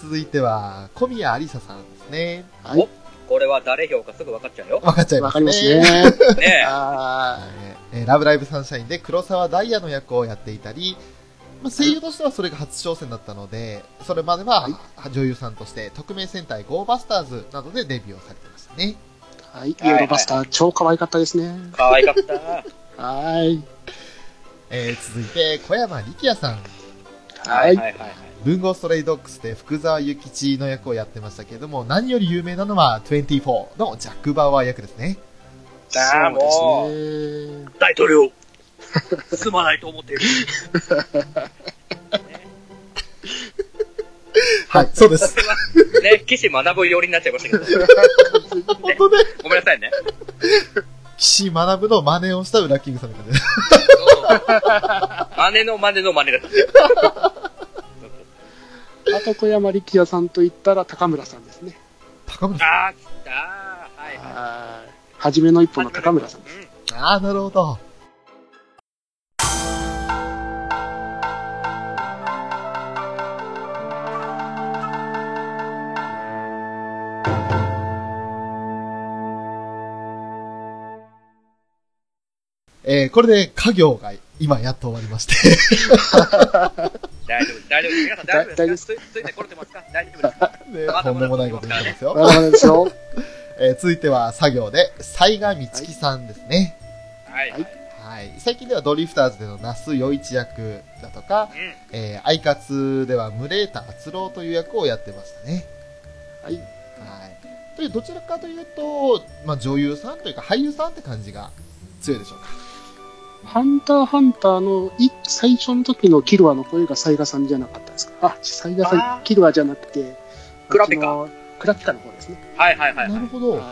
S2: 続いては、小宮ありささんですね。
S4: い。はい。
S3: これは誰評かすぐ分かっちゃうよ。
S2: わかっちゃいます
S4: かりますね。
S3: ね
S4: は
S2: えーラブライブサンシャインで黒沢ダイヤの役をやっていたり、まあ、声優としてはそれが初挑戦だったので、それまでは女優さんとして特命戦隊ゴーバスターズなどでデビューをされてましたね。
S4: い。はい。イエローバスター、超可愛かったですね。
S3: 可愛かった。
S4: はい。
S2: えー続いて小山力也さん。
S4: はい。
S3: はいはい。
S2: 文豪ストレイドッグスで福沢諭吉の役をやってましたけれども、何より有名なのは24のジャック・バウアー役ですね。
S3: ああ、もう、
S4: そうですね。
S3: 大統領、*laughs* すまないと思っている。*laughs*
S2: はい、そうです。
S3: ね、岸学ぶ寄りになっちゃいましたけど、*laughs*
S2: 本当ね。
S3: ごめんなさいね。
S2: 岸学の真似をしたウラッキングさんの感じです。
S3: 真似の真似の真似だった。
S4: あと小山力也さんと言ったら高村さんですね。
S2: 高村さん。
S3: ああ、来たー。はいはい。
S4: はい。初めの一歩の高村さんです。
S3: うん
S2: ああ、なるほど。えー、これで家業が今やっと終わりまして。
S3: 大丈夫、大丈夫。皆さん大丈夫です。かつついてこれてます。か大丈夫です。か
S2: ねとんでもないこと言ってます。よ。
S4: まだまです。よ。
S2: えー続いては作業で、雑賀美月さんです。ね。
S3: はい。
S4: はい
S2: はい。最近ではドリフターズでの那須与一役だとか、
S3: うん。
S2: えー、アイカツではムレータ敦郎という役をやってましたね。
S4: はい。
S2: はい。という、どちらかというと、まあ、女優さんというか俳優さんって感じが強いでしょうか。
S4: ハンターハンターのい最初の時のキルアの声がサイガさんじゃなかったですか？あ、サイガさん、キルアじゃなくて、
S3: クラピカ
S4: クラピカの方ですね。
S3: はいはいはい。
S2: なるほど。
S4: はい。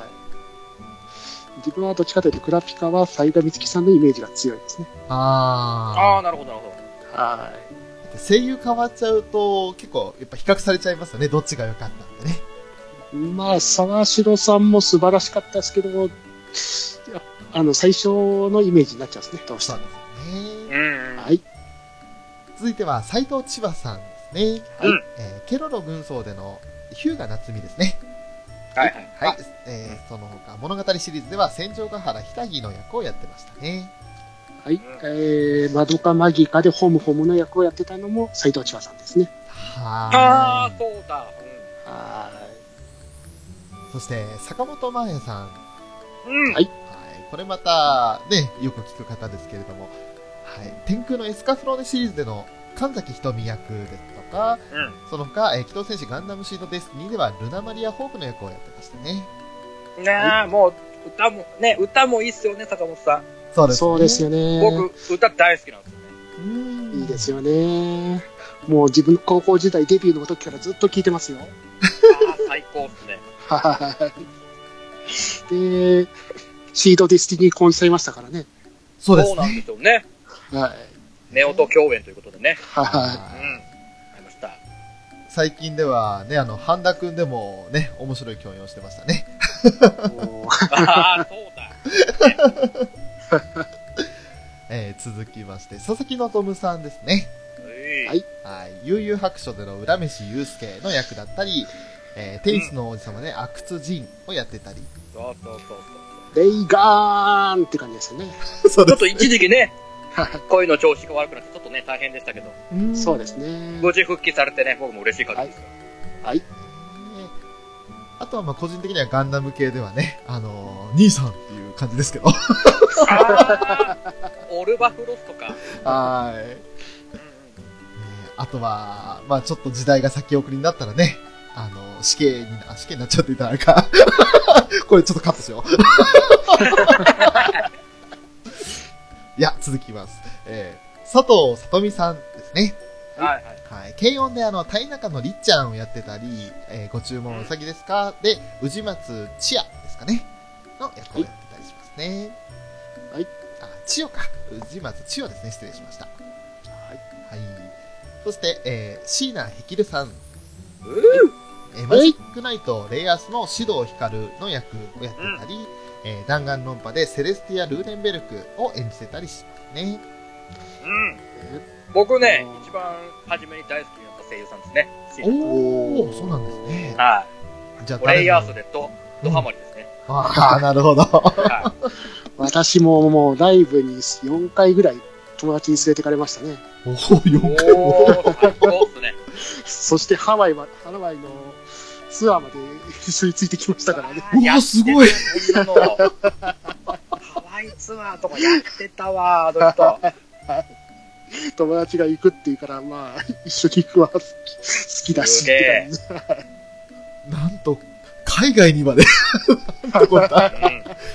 S4: 自分はどっちかというと、クラピカはサイガミツキさんのイメージが強いですね。
S2: あ
S3: ああ、なるほどなるほど。
S4: は
S2: ー。声優変わっちゃうと、結構、やっぱ比較されちゃいますよね。どっちが良かったんでね。
S4: い。まあ、沢城さんも素晴らしかったですけど、いやあの、最初のイメージになっちゃうんですね、どうしても。
S2: ですよね。
S3: うん。
S4: はい。
S2: 続いては、斎藤千葉さんですね。
S3: はい
S2: えーケロロ軍曹での日向夏美ですね。
S3: はいはい。
S2: はい。えーその他、物語シリーズでは、戦場ヶ原ひたぎの役をやってましたね。
S4: はい。えー、マドカマギカでホムホムの役をやってたのも斎藤千葉さんですね。
S2: は
S3: ああ
S2: ーい。、
S3: そうだ。
S4: は
S2: そして、坂本真綾さん。
S3: うん。
S4: はい。
S2: これまた、ね、よく聞く方ですけれども、はい。天空のエスカフローネシリーズでの神崎瞳役ですとか、
S3: うん。
S2: その他、えー機動戦士ガンダムシードデスティニーでは、ルナマリア・ホークの役をやってましたね。
S3: ねえ、もう、歌も、ね、歌もいいっすよね、坂本さん。
S2: そう
S4: い。そうです
S2: よ。
S4: よね。
S3: 僕、歌大好きなんですよね。
S2: うん
S4: いいですよね。もう自分高校時代デビューの時からずっと聞いてますよ。*laughs*
S3: ああ、最高っすね。
S4: はい。で、シードディスティニー婚しちゃいましたからね。
S2: そうです
S3: なんで
S2: ね。
S3: すよね。
S4: はい。
S3: 夫婦共演ということでね。
S4: は
S3: うん。
S2: はい
S3: ありました。
S2: 最近ではね、あの、半田くんでもね、面白い共演をしてましたね。
S4: い。も
S3: ああ、そうだ。*laughs*
S2: えー続きまして、佐々木希さんですね。
S3: は
S4: はい
S2: はい。悠々白書での浦飯祐介の役だったり、えーテニスの王子様で阿久津仁をやってたり。
S3: そうそうそう
S4: う、レイガーンって感じですよね。
S2: そ *laughs*
S3: そう。ちょっと一時期ね、*laughs* 声の調子が悪くなって、ちょっとね、大変でしたけど、
S4: そうですね。
S3: 無事復帰されてね、僕も嬉しい限りですよ。
S4: はい。
S2: あとはまあ個人的にはガンダム系ではね、あのー兄さんっていう感じですけど。
S3: オルバフロスとか。*laughs*
S2: はい。ねあとは、まあちょっと時代が先送りになったらね、あの、死刑にな、死刑になっちゃっていたらか。*laughs* これちょっとカットしよう。*laughs* いや、続きます。えー、佐藤さとみさんですね。
S3: はいはい。
S2: はい。軽音であの、谷中のりっちゃんをやってたり、えーご注文うさぎですか？で、宇治松千代ですかね。の役をやってたりしますね。
S4: はい。
S2: あ、千代か。宇治松千代ですね。失礼しました。
S4: はい。
S2: はい。そして、えー、椎名ヘキルさん。
S3: う
S2: えーマジックナイトレイアースの指導光の役をやってたり、えー弾丸論破でセレスティア・ルーレンベルクを演じてたりしますね。
S3: うん。僕ね
S4: うん、
S3: 一番初めに大好きになった声優さんですね。
S2: お
S4: お
S2: そうなんですね。
S3: はい。
S2: じゃあ、
S3: プレイヤース
S2: で。
S3: でド、ドハマりですね。
S2: ああ、*laughs* なるほど。
S3: は
S4: 私ももうライブに4回ぐらい友達に連れてかれましたね。
S2: おー、
S3: い。
S2: よく。
S3: おー、最高っすね。*laughs*
S4: そしてハワイは、ハワイのツアーまで一緒についてきましたからね。
S2: うわすごい
S3: ハワイツアーとかやってたわ、あの人。
S4: 友達が行くって言うから、まあ、一緒に行くわ、好き好きだしって感じ。
S2: なんと、海外にまで *laughs*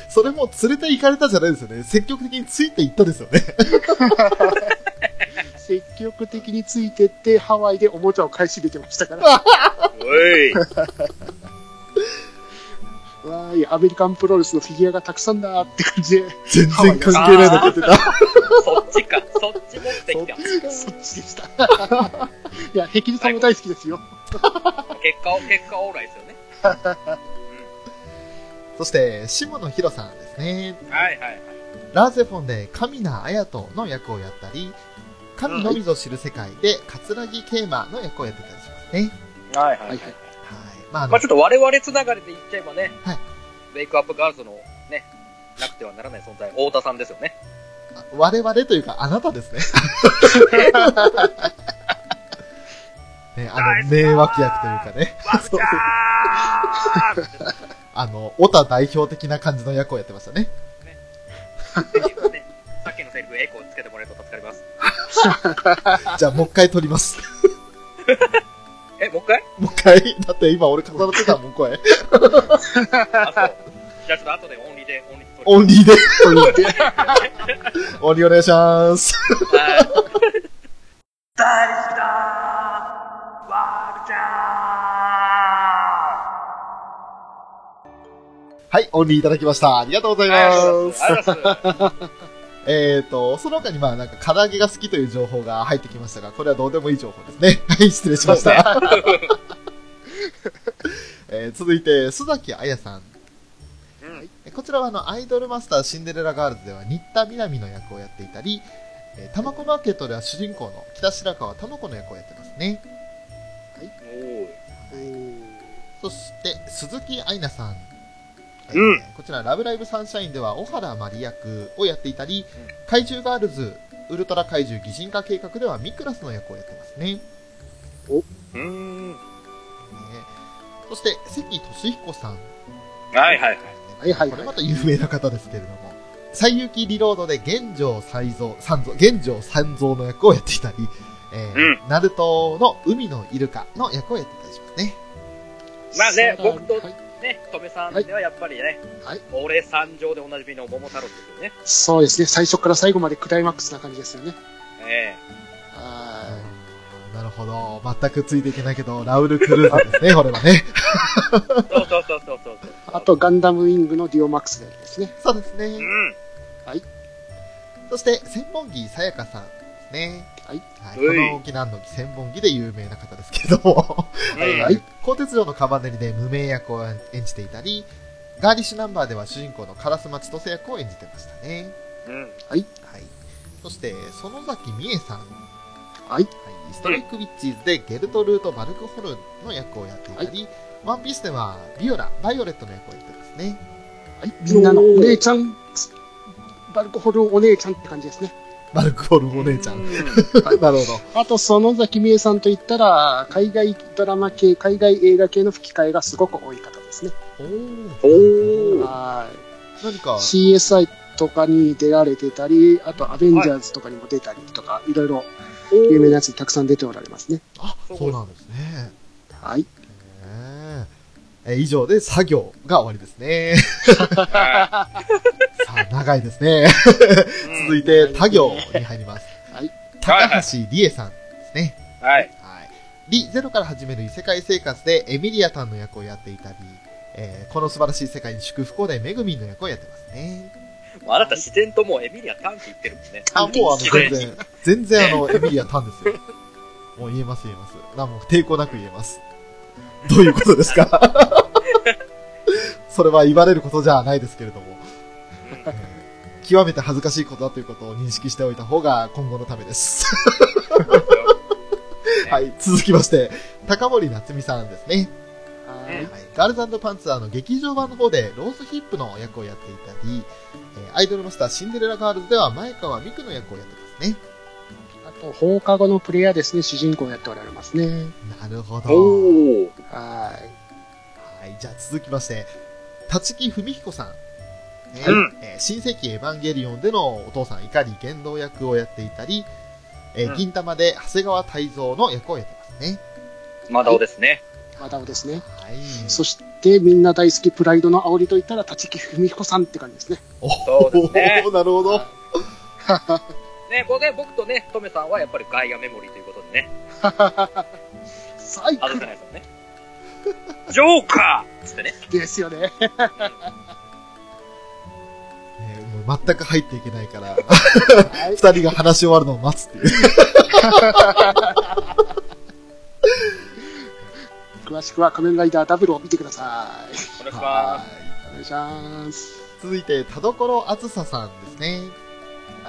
S2: それも連れて行かれたじゃないですよね。積極的について行ったですよね。*laughs*
S4: 積極的についてって、ハワイでおもちゃを買い占めてましたから。
S3: おい。
S4: わーい、アメリカンプロレスのフィギュアがたくさんだって感じで、
S2: 全然関係ないの言ってた。
S3: そっちか、そっち持ってきた。
S4: そっちでした。いや、壁地さんも大好きですよ。
S3: 結果を、結果オーライですよね。
S2: そして、下野紘さんですね。
S3: はいはいはい。
S2: ラーゼフォンで神名綾人の役をやったり、神のみぞ知る世界で桂木桂馬の役をやってたりしますね。
S3: はいはい
S4: はいはい。
S2: はい。まあ、
S3: まあちょっと我々つながりで言っちゃえばね、
S2: はい
S3: ウェイクアップガールズのね、なくてはならない存在、太田さんですよね。
S2: 我々というか、あなたですね。*laughs* ね、あの、名脇役というかね。
S3: わっちゃー
S2: あの、オタ代表的な感じの役をやってましたね。
S3: っていうね、さっきのセリフエコーつけてもらえると。*laughs*
S2: じゃあ、もう一回撮ります。*laughs*
S3: え、もう一回？
S2: もう一回？だって今俺重なってたもん、声。
S3: あ、そう。じゃあちょっと後でオンリーで、オンリーで撮り
S2: オンリーで。オンリーお願いします。
S3: ます。はい。大好きだーわーちゃ
S2: はい、オンリーいただきました。ありがとうござい
S3: ー
S2: ます。えーと、その他にまあなんか唐揚げが好きという情報が入ってきましたが、これはどうでもいい情報ですね。*laughs* はい、失礼しました。*laughs* えー続いて、洲崎綾さん。
S3: うん
S2: えこちらはあの、アイドルマスターシンデレラガールズでは新田美波の役をやっていたり、えー、たまこまーけっとでは主人公の北白川たまこの役をやってますね。
S3: おー
S2: そして、鈴木愛奈さん。えー
S3: うん
S2: こちら、ラブライブサンシャインでは、小原鞠莉役をやっていたり、
S3: うん
S2: 怪獣ガールズ、ウルトラ怪獣擬人化計画ではミクラスの役をやってますね。ね
S3: うーん。
S2: そして、関俊彦さん。
S3: はいはいはい。
S4: はいはい
S2: これまた有名な方ですけれども、西遊記リロードで玄城才蔵、三蔵、玄城三蔵の役をやっていたり、えー
S3: うん
S2: ナルトの海のイルカの役をやっていたりしますね。
S3: まあね僕と
S4: はい
S3: ね、とめさんではやっぱりね、
S4: はい
S3: 俺参上でおなじみの桃太郎ですよね。
S4: そうですね。最初から最後までクライマックスな感じですよね。
S3: え
S4: は
S2: なるほど。全くついていけないけど、ラウル・クルーズですね、これはね。
S3: えそうそうそうそうそうそう。
S4: あと、ガンダムウィングのディオマックスですね。
S2: そうですね。
S3: うん。
S2: そして、千本木さやかさんですね。
S4: はい。
S2: はい、この沖縄の木千本木で有名な方ですけれども、
S3: うん
S4: はい
S2: 鋼鉄城のカバネリで無名役を演じていたり、ガーリッシュナンバーでは主人公の烏丸千歳役を演じてましたね。
S3: うん。
S2: はい。そして、園崎未恵さん。は
S4: はい。
S2: い。ストライクウィッチーズでゲルトルート・バルクホルンの役をやっていたり、ワンピースではビオラ、バイオレットの役をやってますね。
S4: はい。みんなのお姉ちゃん、バルコホルンお姉ちゃんって感じですね。
S2: バルクホルンお姉ちゃん。
S3: う *laughs*
S2: なるほど。
S4: あと、園崎未恵さんといったら、海外ドラマ系、海外映画系の吹き替えがすごく多い方ですね。
S2: お
S3: お。
S4: は
S2: 何か？
S4: い。、CSI とかに出られてたり、あと、アベンジャーズとかにも出たりとか、いろいろ有名なやつにたくさん出ておられますね。
S2: あ、そうなんですね。
S4: はい。
S2: へえー以上で作業が終わりですね。
S3: は
S2: さあ、長いですね。
S3: い
S2: 続いて、他行に入ります。
S4: はい。
S2: 高橋理恵さんですね。
S3: うんはい。
S2: はい。リゼロから始める異世界生活でエミリアタンの役をやっていたり、えーこの素晴らしい世界に祝福をでメグミンの役をやってますね。
S3: あなた自然ともうエミリア短期言ってるもんね。
S2: あ、もうあの、全然、全然あの、エミリアタンですよ。もう言えます言えます。何も抵抗なく言えます。どういうことですか？*laughs* それは言われることじゃないですけれども、えー極めて恥ずかしいことだということを認識しておいた方が今後のためです。*laughs* はい、続きまして、高森夏美さんですね。
S4: はい
S2: はい、ガールズパンツァーの劇場版の方でローズヒップの役をやっていたり、えーアイドルマスターシンデレラガールズでは前川みくの役をやってますね。
S4: あと、放課後のプレアデスですね、主人公をやっておられますね。
S2: なるほど。
S3: おー。
S4: は
S2: はい、じゃあ続きまして、立木文彦さん。ね
S3: うん
S2: えー新世紀エヴァンゲリオンでのお父さん、碇ゲンドウ役をやっていたり、えー
S3: うん
S2: 銀玉で長谷川泰造の役をやってますね。
S3: まだおですね。
S4: い。マダオですね。
S2: はい。
S4: そして、みんな大好きプライドの煽りといったら、立木文彦さんって感じですね。
S2: お
S3: そうですね *laughs*
S2: なるほど。*laughs*
S3: ね、これ僕とね、トメさんはやっぱりガイアメモリーということでね、*laughs*
S4: 最高
S3: 外せないですよね。ジョーカーっつってね。
S4: ですよね。
S2: ねもう全く入っていけないから、
S4: はい
S2: 二人が話し終わるのを待つっていう。*laughs*
S4: 詳しくは仮面ライダーダブルを見てください。
S3: お願いしま
S2: はい
S4: お願いします。
S2: 続いて、田所あずささんですね。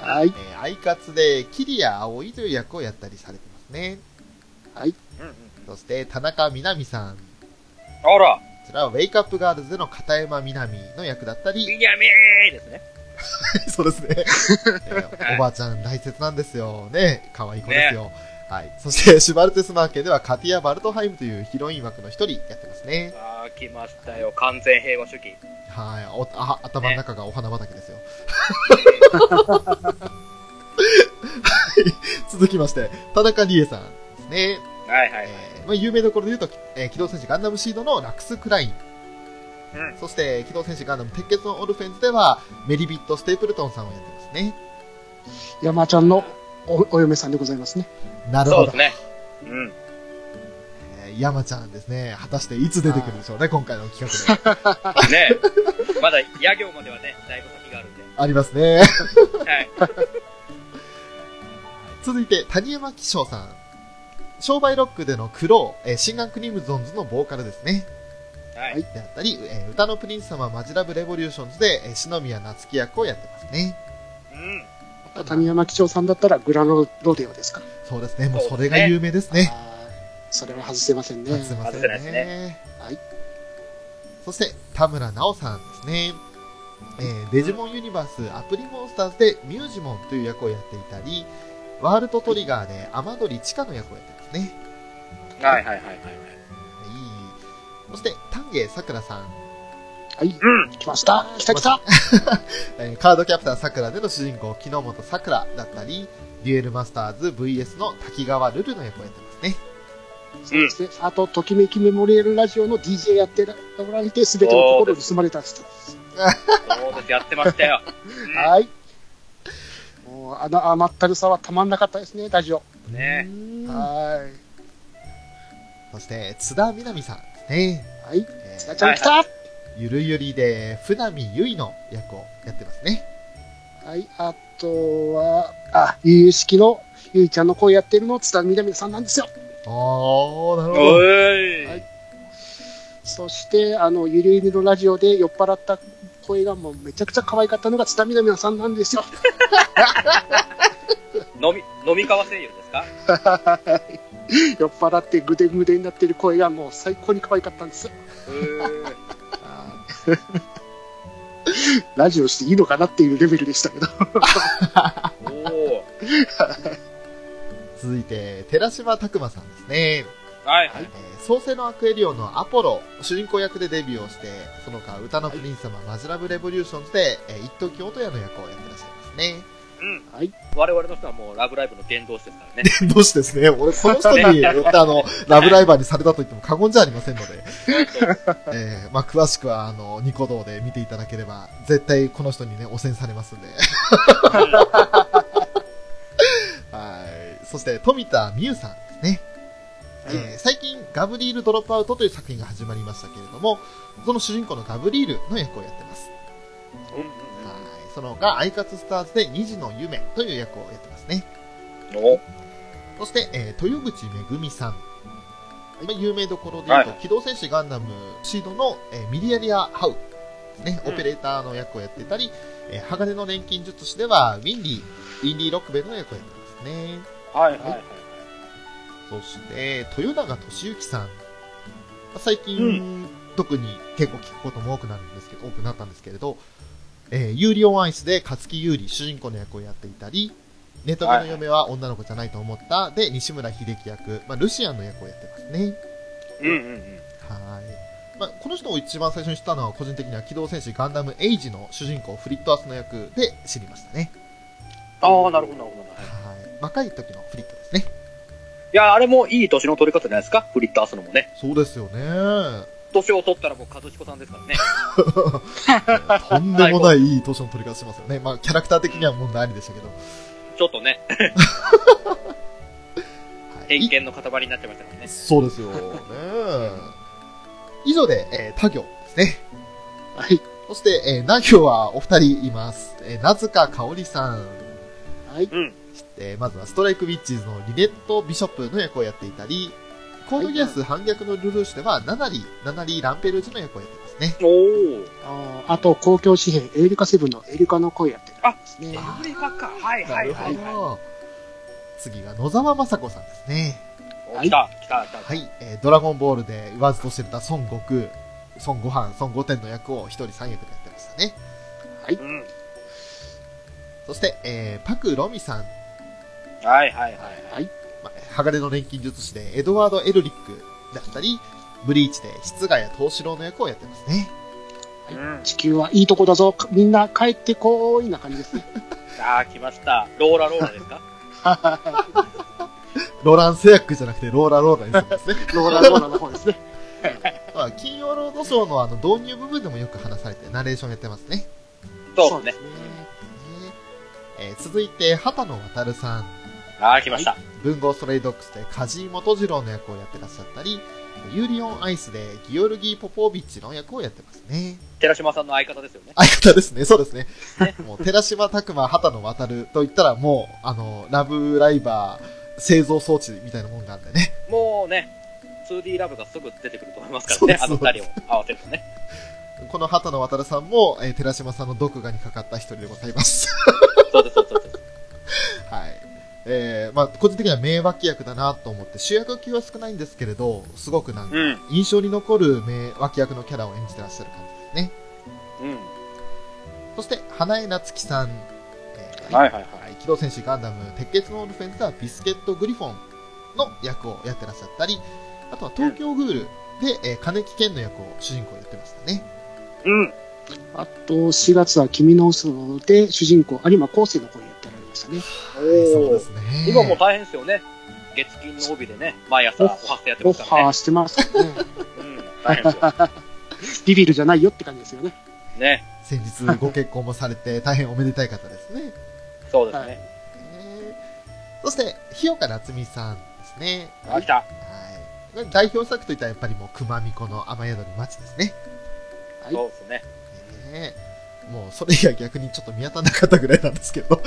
S4: はい。
S2: えーアイカツでキリア葵という役をやったりされてますね。
S4: はい。
S3: す。うんうん。
S2: そして、田中みなみさん。こ
S3: あら、
S2: ちらはウェイクアップガールズでの片山みなみの役だったり、
S3: ビニャミーですね。*laughs*
S2: そうですね。*laughs* えーおばあちゃん大切なんですよ。ね。可愛い子ですよ。はい。そして、シュバルテスマーケではカティア・バルトハイムというヒロイン枠の一人やってますね。
S3: 来ましたよ。完全平和主義。
S2: はい。おあ頭の中がお花畑ですよ。はい。*laughs* 続きまして、田中理恵さんですね。
S3: はいはいはい。
S2: えーまあ、有名どころで言うと、えー機動戦士ガンダムシードのラクス・クライン。
S3: うん。
S2: そして、機動戦士ガンダム鉄血のオルフェンズでは、メリビット・ステープルトンさんをやってますね。
S4: 山ちゃんのおお嫁さんでございますね。
S2: なるほど。
S3: そうですね。うん。
S2: えー山ちゃんですね。果たしていつ出てくるでしょうね、今回の企画で。*laughs*
S3: ねまだ、野行まではね、だいぶ先があるんで。
S2: ありますね。
S3: はい。*laughs*
S2: 続いて、谷山紀章さん。 SHOW BY ROCK でのクロー、えー、シンガンクリムゾンズのボーカルですね。
S3: はい。
S4: はい
S2: であったり、えーうたのプリンスさまっマジラブレボリューションズで、えー四ノ宮那月役をやってますね。
S3: うん。
S4: 谷山紀章さんだったら GRANRODEO ですか？
S2: そうですね。もうそれが有名ですね。
S4: はいそれは外せませんね。
S2: 外せません
S3: 外せないです
S2: ね。
S4: はい。
S2: そして、田村奈央さんですね。えーデジモンユニバースアプリモンスターズでミュージモンという役をやっていたり、ワールドトリガーで雨鳥地下の役をやってますね。
S3: はいはいはいはいはい。
S2: はい。そして、丹下さくらさん。
S4: はい。
S3: うん。
S4: 来ました。来た来た。*laughs*
S2: えーカードキャプターさくらでの主人公、木之本さくらだったり、デュエルマスターズ VS の滝川ルルの役をやってますね。
S4: そうですね。あと、ときめきメモリアルラジオの DJ やっておられて、すべての心を盗まれた人です。
S3: そうです、やってましたよ。うん
S4: はい。もう、あの甘ったるさはたまんなかったですね、ラジオ。
S3: ね
S4: は
S2: そして、津田みなみさんですね。
S4: い。はい。
S2: えー
S4: つなちゃん来た、
S2: ゆるゆりで、船見ゆいの役をやってますね。
S4: はい。あとは、あ、ゆう式のゆいちゃんの声やってるの、津田みなみさんなんですよ。
S2: あー、なるほ
S3: お
S2: ど。
S3: い。
S4: はいそして、あの、ゆるゆりのラジオで酔っ払った声がもうめちゃくちゃ可愛かったのが津田みなみさんなんですよ。
S3: 飲み、飲み川声優ですか？
S4: 酔っ払ってぐでぐでになってる声がもう最高に可愛かったんですラジオしていいのかなっていうレベルでしたけど。*laughs*
S3: おー。*laughs*
S2: 続いて、寺島拓篤さんですね。
S3: はいはい。
S2: えー創世のアクエリオンのアポロ、主人公役でデビューをして、その他、うたの☆プリンスさまっ♪、マジラブレボリューションズで、えー一十木音也の役をやってらっしゃいますね。
S3: うん。
S4: はい。
S3: 我々の人はもうラブライブの伝道師ですからね。
S2: どうしてですね、俺この人によってあの、ラブライバーにされたと言っても過言じゃありませんので、*laughs* えー、まあ詳しくはあの、ニコ動で見ていただければ、絶対この人にね、汚染されますんで。はい。そして、富田美優さんですね。えー最近、ガブリール・ドロップアウトという作品が始まりましたけれども、その主人公のガブリールの役をやってます。
S3: うんうん
S2: はい。その他、アイカツスターズで2児の夢という役をやってますね。そして、えー豊口めぐみさん。まあ有名どころで言うと、
S3: はい
S2: 機動戦士ガンダムシードの、えーミリアリア・ハウね、
S3: うん
S2: オペレーターの役をやってたり、えー鋼の錬金術師では、ウィンディ、ウィンディ・ロックベルの役をやってね。
S3: はいはいはい。
S2: そして、豊永俊之さん。まあ最近、特に結構聞くことも多くなるんですけど、多くなったんですけれど、えーユーリ!!! on ICE で勝生勇利主人公の役をやっていたり、ネトゲの嫁は女の子じゃないと思ったで、西村英騎役、まあ、ルシアンの役をやってますね。
S3: うんうんうん。
S2: はい。まあ、この人を一番最初に知ったのは、個人的には機動戦士ガンダム AGE の主人公フリット・アスノ役で知りましたね。
S3: ああ、なるほどなるほど。はい
S2: はい。若い時のフリットですね。
S3: いや、あれもいい年の取り方じゃないですか？フリットアスのもね。
S2: そうですよね。
S3: 年を取ったらもう和彦さんですからね。*laughs*
S2: とんでもないいい年の取り方しますよね。まあ、キャラクター的には問題ありでしたけど。
S3: ちょっとね、*laughs*
S2: はい
S3: 偏見の塊になってましたからね。
S2: そうですよ。ね以上で、えー他行ですね。
S4: はい。
S2: そして、えー、な行はお二人います。えー、なずかかおりさん。
S4: はい。
S3: うん。
S2: えーまずはストライクウィッチーズのリネット・ビショップの役をやっていたり、コードギアス反逆のルルーシュでは、ナナリ、ナナリー・ランペルージュの役をやってますね。
S3: おー。
S4: あーあと、公共紙幣、エウリカセブンのエリカの声やってるんですね。
S3: エウレカか。はいはいはいは
S2: ど。次が野沢雅子さんですね。
S3: い。お来た、来た、来た。
S2: はい、えードラゴンボールで言わずと知れた孫悟空、孫悟飯、孫悟天の役を一人三役でやってましたね。
S3: うん。
S2: そして、えーパク・ロミさん、
S3: はいはいはい。
S4: はい。
S2: まあ、鋼の錬金術師でエドワード・エルリックだったり、ブリーチで室ヶ谷藤四郎の役をやってますね。
S3: うん。
S4: 地球はいいとこだぞ。みんな帰ってこーいな感じですね。*laughs*
S3: ああ、来ました。ローラローラですか？*laughs*
S2: ローラン製薬じゃなくてローラローラにするんですね。*laughs*
S4: ローラローラの方ですね。
S2: まあ、金曜ロードショーのあの導入部分でもよく話されてナレーションやってますね。
S3: そうですね。
S2: えー続いて、畑野渡さん。
S3: ああ、来ました。
S2: 文豪ストレイドックスで梶井元次郎の役をやってらっしゃったり、ユーリオンアイスでギオルギー・ポポービッチの役をやってますね。
S3: 寺島さんの相方ですよね。
S2: 相方ですね、そうですね。*laughs* もう、寺島拓馬、畑野渡ると言ったらもう、あの、ラブライバー製造装置みたいなもんがあってね。
S3: もうね、2D ラブがすぐ出てくると思いますからね。あの二人を合わせるとね。
S2: この畑野渡さんも、えー寺島さんの毒牙にかかった一人でございます。
S3: そうです、そうです、そうです。*laughs*
S2: はい。えー、まあ、個人的には名脇役だなと思って、主役級は少ないんですけれど、すごくなんか、
S3: うん。
S2: 印象に残る名脇役のキャラを演じてらっしゃる感じですね。
S3: うん。
S2: そして、花江夏樹さん。えー
S3: はいはいはい。
S2: はい機動戦士ガンダム、鉄血のオールフェンズではビスケット・グリフォンの役をやってらっしゃったり、あとは東京グールで、えー金木健の役を主人公やってましたね。
S3: うん。
S4: あと、4月は君の嘘で主人公、有馬昴生の声ましたね。
S2: はい、そうですね。
S3: 今も大変ですよね。月金の帯でね、毎朝おはスやって
S4: オ
S3: ますからね。
S4: ファーしてますからね。
S3: うん。大変ですよ。
S4: ビビるじゃないよって感じですよね。
S3: ね。
S2: 先日ご結婚もされて大変おめでたい方ですね。
S3: そうですね。
S2: えーそして、日岡夏美さんですね。
S3: あ、来た。
S2: はい。代表作といったらやっぱりもう熊巫女の雨宿り町ですね。
S4: はい
S3: そうですね。
S2: ねえもうそれ以外逆にちょっと見当たらなかったぐらいなんですけど、
S3: うん。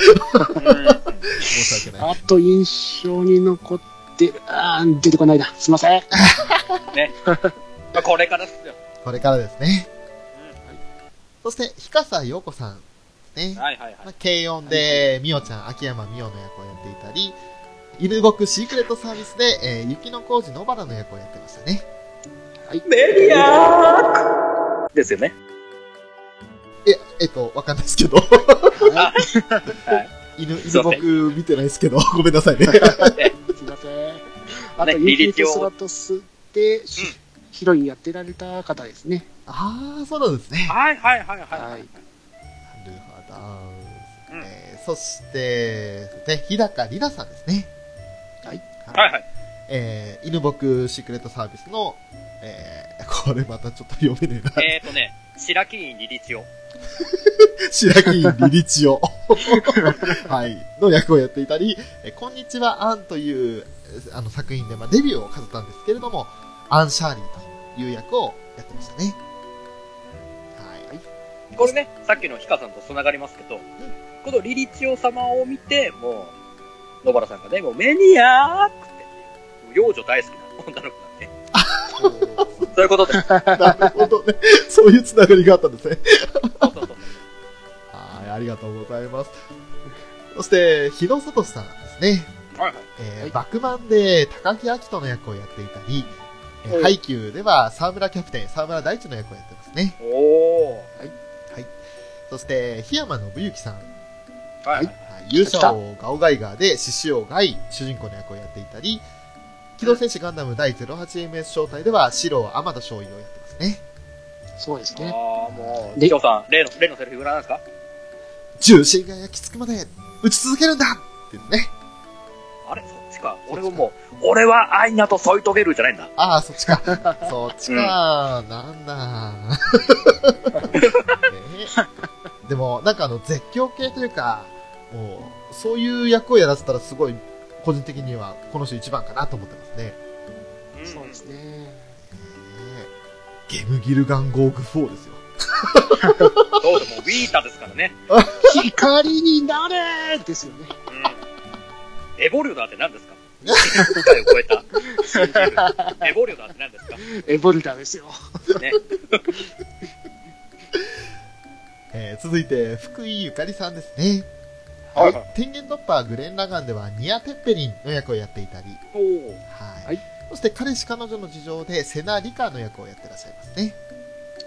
S2: 申し訳ない。
S4: あと、印象に残ってる、あー出てこないな。すいません。
S3: ね。まあ、これからですよ。
S2: これからですね。そして、日笠陽子さんですね。
S3: はいはいはい
S2: まあ、。軽音で、みおちゃん、秋山みおの役をやっていたり、犬僕シークレットサービスで、えー、雪の工事野原の役をやってましたね。
S3: メディアーですよね。
S2: え、えっと、わかんないですけど。
S3: あはい。
S2: 犬、犬僕見てないですけど、*laughs* ごめんなさいね。
S4: すいません。*laughs* あと、
S3: ね
S4: ユキ
S3: リリチを
S4: とスラトスで、ヒロインやってられた方ですね。
S2: あー、そうなんですね。
S3: はいはいはいはい。
S4: はい
S2: なるほど。
S3: うん
S2: えーそして、ね、日高里奈さんですね。
S4: はい。
S3: はいはい。
S2: えー、犬僕シークレットサービスの、えー、これまたちょっと読めねえな。
S3: えーとね、白木院リリチオ。*laughs*
S2: 白木リリチオ。*laughs* はい。の役をやっていたり、えーこんにちは、アンという、えーあの作品で、まあ、デビューを飾ったんですけれども、アン・シャーリーという役をやってましたね。はい。
S3: これね、さっきのヒカさんと繋がりますけど、このリリチオ様を見て、もう、野原さんがね、もうメニアーって、幼女大好きな女の子なんで。*laughs* そういうことです。*laughs*
S2: なるほどね。そういうつながりがあったんですね。
S3: そうそうそう。
S2: はい、ありがとうございます。そして、日野聡さんですね。
S3: はいはい。
S2: えー
S4: はい
S2: バクマンで高木明人の役をやっていたり、えー
S4: はい
S2: ハイキューでは沢村キャプテン、沢村大地の役をやってますね。
S3: おー。
S2: そして、檜山信之さん。
S3: はいはい。
S2: はい勇者王ガオガイガーで獅子王ガイ、主人公の役をやっていたり、機動戦士ガンダム第 08MS 招待では、白王天田少尉をやってますね。
S4: そうですね。
S3: あー、もう、
S4: で
S3: ヒョウさん、例の、例のセリフなんですか？
S2: 重心が焼き付くまで、撃ち続けるんだってね。
S3: あれ？そっちか。俺はもう、俺はアイナと添い遂げるじゃないんだ。
S2: ああ、そっちか。*laughs* そっちか。なんだ。*laughs* ねでも、なんかあの、絶叫系というか、もう、そういう役をやらせたらすごい、個人的には、この人一番かなと思ってますね。
S3: うん
S4: そうですね。
S2: ねゲムギルガンゴーグ4ですよ。
S3: そうでも、ウィータですからね。
S4: 光になれですよね。
S3: うん。エボリュダーって何ですか？世界を超えた。*laughs* エボリュダーって何ですか？
S4: エボルダーですよ。
S3: ね。*laughs*
S2: えー続いて、福井ゆかりさんですね。
S3: はいはい。
S2: 天元突破グレン・ラガンではニア・テッペリンの役をやっていたり。はい。
S4: はい
S2: そして彼氏彼女の事情でセナ・リカの役をやってらっしゃいますね。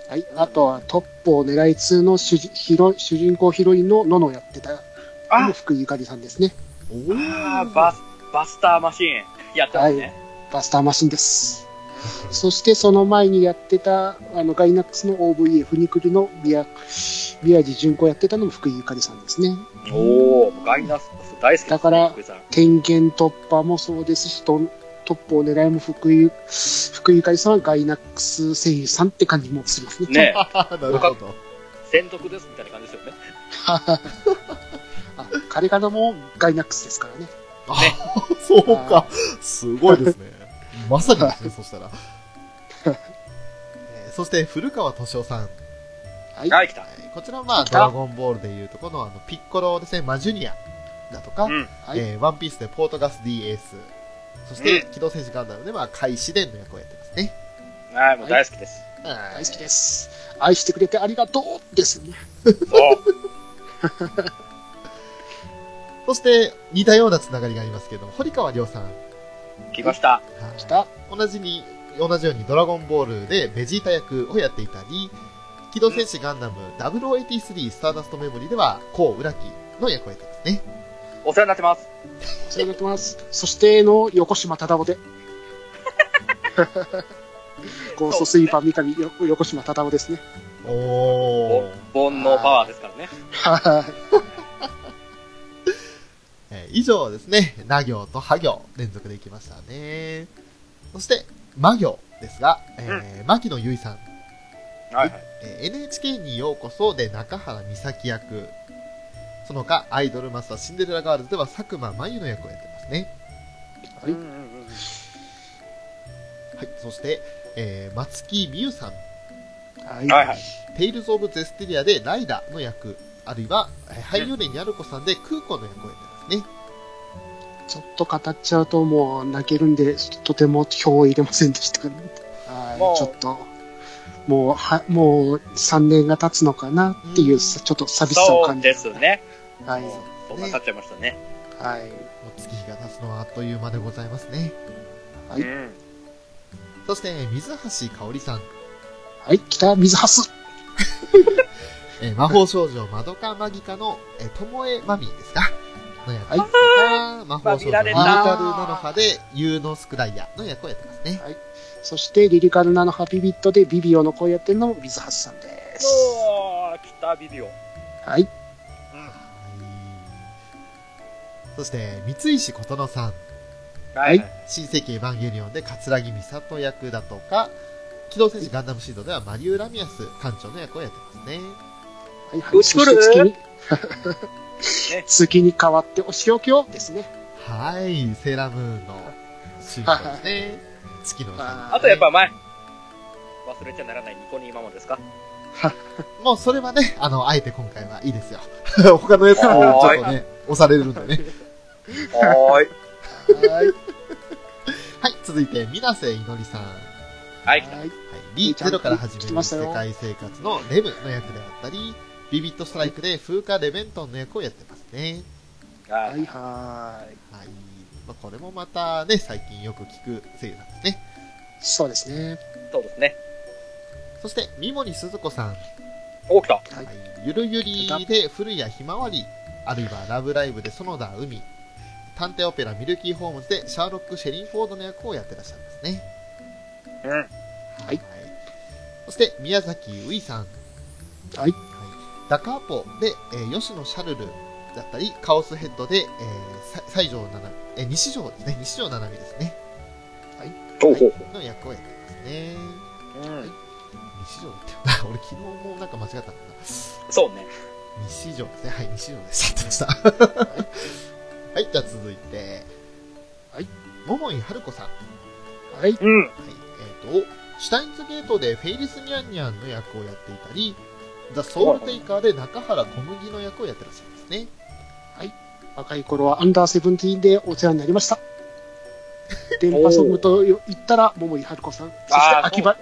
S4: はい。あとはトップを狙い2の主人ヒロ主人公ヒロインのノノをやってた、
S3: あ
S4: 福井ゆかりさんですね。
S2: お
S3: あー、バス、バスターマシーン。やってますね。
S4: バスターマシンです。そしてその前にやってた、あの、ガイナックスの OVA フニクルのビア、ビアジ巡行やってたのも福井ゆかりさんですね。
S3: おー、ガイナス大好きです、ね。
S4: だから天元突破もそうですし、トトップを狙いも福井、福井ゆかりさんはガイナックス声優さんって感じもするんですね。
S3: ね *laughs*
S2: なるほど。
S3: 専属ですみたいな感じですよね。*laughs*
S4: あ彼からもガイナックスですからね。
S2: あ *laughs* そうか。すごいですね。まさにですね、そしたら。えーそして、古川敏夫さん。
S4: はい。
S3: はい、来た。
S2: はいこちらはまあ、ドラゴンボールでいうとこの、あの、ピッコロですね、マジュニアだとか、
S3: うん。
S4: はい
S2: えーワンピースでポートガス D エース。そして、機動戦士ガンダムでは、海試練の役をやってますね。
S3: はい、もう大好きです。
S2: 大
S4: 大好きです。愛してくれてありがとうですよね。
S3: そう。*laughs*
S2: そして、似たようなつながりがありますけども、堀川亮さん。
S3: 来ました。
S2: はい
S4: 来た。
S2: 同じに、同じようにドラゴンボールでベジータ役をやっていたり、機動戦士ガンダム0083スターダストメモリーでは、コウ・ウラキの役をやってますね。
S3: お世話になってます。
S4: お世話になってます。そしての横島忠夫で。*laughs* ゴーストスイーパー三上よ横島忠夫ですね。
S2: おー。
S3: 煩悩パワーですからね。
S4: はい。*laughs*
S2: えー以上ですね、な行とは行、連続でいきましたね。そして、ま行ですが、えー牧野由依さん、
S3: はいはい。
S2: えー NHK にようこそで中原美咲役、その他、アイドルマスターシンデレラガールズでは佐久間まゆの役をやってますね。
S4: はい
S3: うんうんうん
S2: はい、そして、えー松来未祐さん、
S4: はい。
S3: はいはい。
S2: テイルズ・オブ・ゼステリアでライラの役、あるいは、えー這いよれ!ニャル子さんでクー子の役をやってますね。
S4: ちょっと語っちゃうともう泣けるんで、とても票を入れませんでしたから、はい。ちょっと、もう、は、もう3年が経つのかなっていう、
S2: うん
S4: ちょっと寂しさを
S3: そう
S4: 感じ
S3: ですね。
S4: はい。
S3: そんな経っちゃいましたね。
S4: はい。
S2: もう月日が経つのはあっという間でございますね。
S4: はい
S3: うん。
S2: そして、水橋かおりさん、
S4: はい、北水ハス。*laughs*
S2: えー魔法少女マドカマギカの、えー、ともえまみですかの役魔法少女リリ
S3: まみられた
S2: カルなの葉で、ユーノスクライヤの役をやってますね。
S4: そして、リリカルナのハピビットでビビオの声やってるのも水橋さんです。
S3: うわー、来たビビオ。
S4: はい。
S3: うん。
S2: そして、三石琴乃さん。
S3: はい。
S2: 新世紀エヴァンゲリオンで桂木美里役だとか、機動戦士ガンダムシードではマリウ・ラミアス艦長の役をやってますね。
S4: はいはい。月に *laughs*
S3: ね、
S4: 月に変わってお仕置きをですね。
S2: はい、セーラームーンの主人公ですね。月のさ
S3: あとやっぱ前、忘れちゃならないニコニーママですか？
S2: ん。*laughs* もうそれはね、あの、あえて今回はいいですよ。*laughs* 他のやつもちょっとね、押されるんでね。
S3: はーい。
S4: はい。
S2: はい、続いて、水瀬いのりさん。は
S3: はい。
S4: はい。
S2: い、リゼロから始める世界生活のレムの役であったり、ビビットストライクで風化レベントンの役をやってますね。
S3: は
S4: はい
S3: い。
S4: は
S2: はい。まあ、これもまたね、最近よく聞く声優さんですね。
S4: い。そうですね。
S3: そうですね。
S2: そして、三森鈴子さん。
S3: お、来た。
S4: はい
S2: はい、ゆるゆりで古谷ひまわり、あるいはラブライブで園田海、探偵オペラミルキーホームズでシャーロック・シェリーフォードの役をやってらっしゃいますね。
S3: うん。
S4: はい
S2: そして、宮崎ういさん。
S4: はい。
S2: ダカーポで、えー吉野シャルルだったり、カオスヘッドで、えー、さ西条七海、えー西条ですね、西条七海ですね。
S3: ほうほうほ
S2: の役をやってますね。
S3: う。うん。
S2: 西条だったよな。*laughs* 俺昨日もなんか間違ったんだな。
S3: そうね。
S2: 西条ですね。はい、西条です。やってました。*laughs* はい、じゃあ続いて。
S4: はい。
S2: 桃井春子さん。は
S4: はい。
S3: うん。
S2: い、えっ、と、シュタインズゲートでフェイリスニャンニャンの役をやっていたり、ザ・ソウルテイカーで中原小麦の役をやってらっしゃいますね。
S4: 若い頃はアンダーセブンティーンでお世話になりました。*laughs* 電波ソングと言ったら、桃井春子さん。そして秋葉、
S3: ね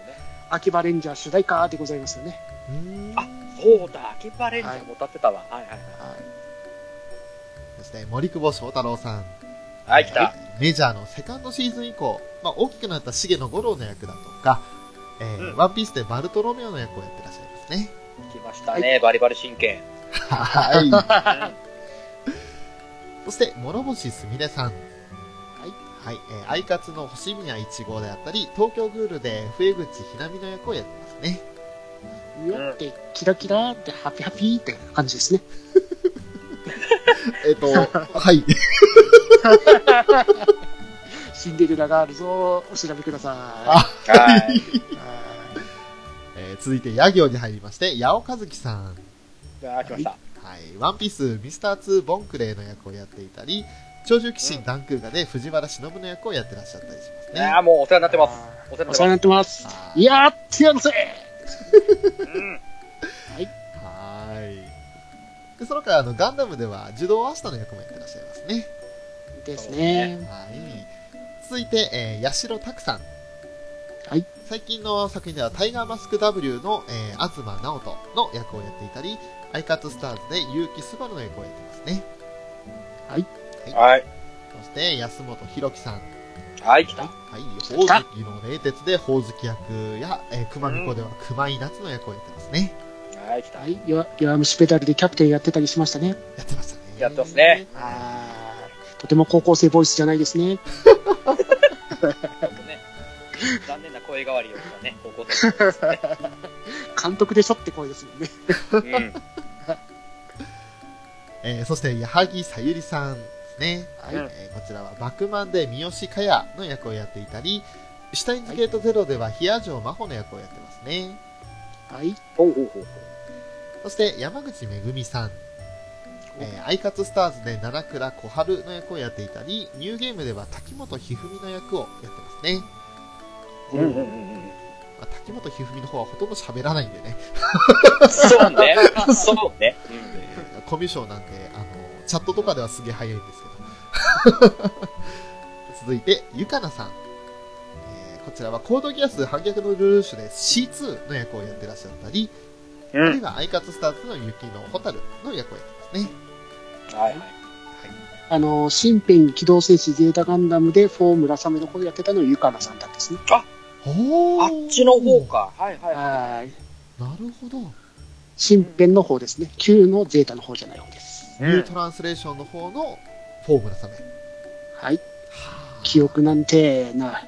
S4: 秋葉レンジャー主題歌でございますよね。
S3: あそうだ、秋葉レンジャーも歌ってたわ。はいはい
S4: はい。
S2: そして森久保祥太郎さん。
S3: はい。はい、来た。
S2: メジャーのセカンドシーズン以降、まあ、大きくなった重野五郎の役だとか、えー
S3: うん
S2: ワンピースでバルトロメオの役をやってらっしゃいますね。
S3: 来ましたね、バリバリ真剣。
S2: はい。*laughs*
S3: うん
S2: そして、諸星すみれさん。
S4: はい。
S2: はい。えーアイカツの星宮一号であったり、東京グールで笛口ひなみの役をやってますね。
S4: よって、キラキラって、ハピハピって感じですね。*laughs*
S2: えっ、と、はい。
S4: シンデレラがあるぞ、お調べください。
S2: あ
S3: はい。
S4: はい
S2: えー続いて、ヤ行に入りまして、八尾和樹さん。
S3: あ、来ました。
S2: はい。ワンピース、ミスター2ボンクレーの役をやっていたり、超獣騎士ダンクーガで藤原忍の役をやってらっしゃったりしますね。
S3: ああ、もうお世話になってます。お世話になっ
S4: てます。
S2: はい
S4: やってやるぜ。
S3: うん。
S2: はーい。で、その他、あの、ガンダムでは、受動アスタの役もやってらっしゃいますね。
S4: ですね。
S2: はい。続いて、えー、八代拓さん。
S4: はい。
S2: 最近の作品では、タイガーマスク W の、えー、東直人の役をやっていたり、アイカツスターズで結城スバルの役をやってますね。
S3: はい。
S2: そして、安本博樹さん。
S3: はい、来た。
S2: はい。ほおずきの冷徹でほおずき役や、えー、熊巫女では熊井夏の役をやってますね。
S3: はい、来た。
S4: はい。弱弱虫ペダルでキャプテンやってたりしましたね。
S2: やってましたね。
S3: やってますね。
S4: あーとても高校生ボイスじゃないですね。*laughs*
S3: 残念な声変わりをしたね、高校生ですね。
S4: 監督でしょって声ですもんね。
S3: うん。
S2: えー、そして、矢作さゆりさんですね。
S4: はい。
S3: うん
S2: えーこちらはバクマンで三好かやの役をやっていたり、シュタインズゲートゼロではヒア城真帆の役をやってますね。
S4: はい。
S3: ほうほうほうほ
S2: そして山口めぐみさん、えーアイカツスターズで七倉小春の役をやっていたり、ニューゲームでは滝本ひふみの役をやってますね。
S3: う。うんうんうんうん。
S2: まあ、滝本ひふみの方はほとんど喋らないんでね、
S3: そうね。*laughs* そうね。
S2: えーコミュ障なんで、あの、チャットとかではすげえ早いんですけど。*laughs* 続いて、ゆかなさん。えーこちらはコードギアス反逆のルルーシュで C2 の役をやってらっしゃったり、
S3: う
S2: あるい
S3: ん。
S2: はアイカツスターズの雪のホタルの役をやってますね。
S3: はいはい。
S4: あの、新編機動戦士ゼータガンダムでフォームラサメの方やってたのはゆかなさんだったですね。
S2: お
S3: あっちの方。か。はいはいは
S4: はい。
S2: なるほど。
S4: 新編の方ですね。旧のゼータの方じゃない方です。
S3: い。
S2: ニュートランスレーションの方のフォームラサメ。
S4: はい。
S2: はあ
S4: 記憶なんてな、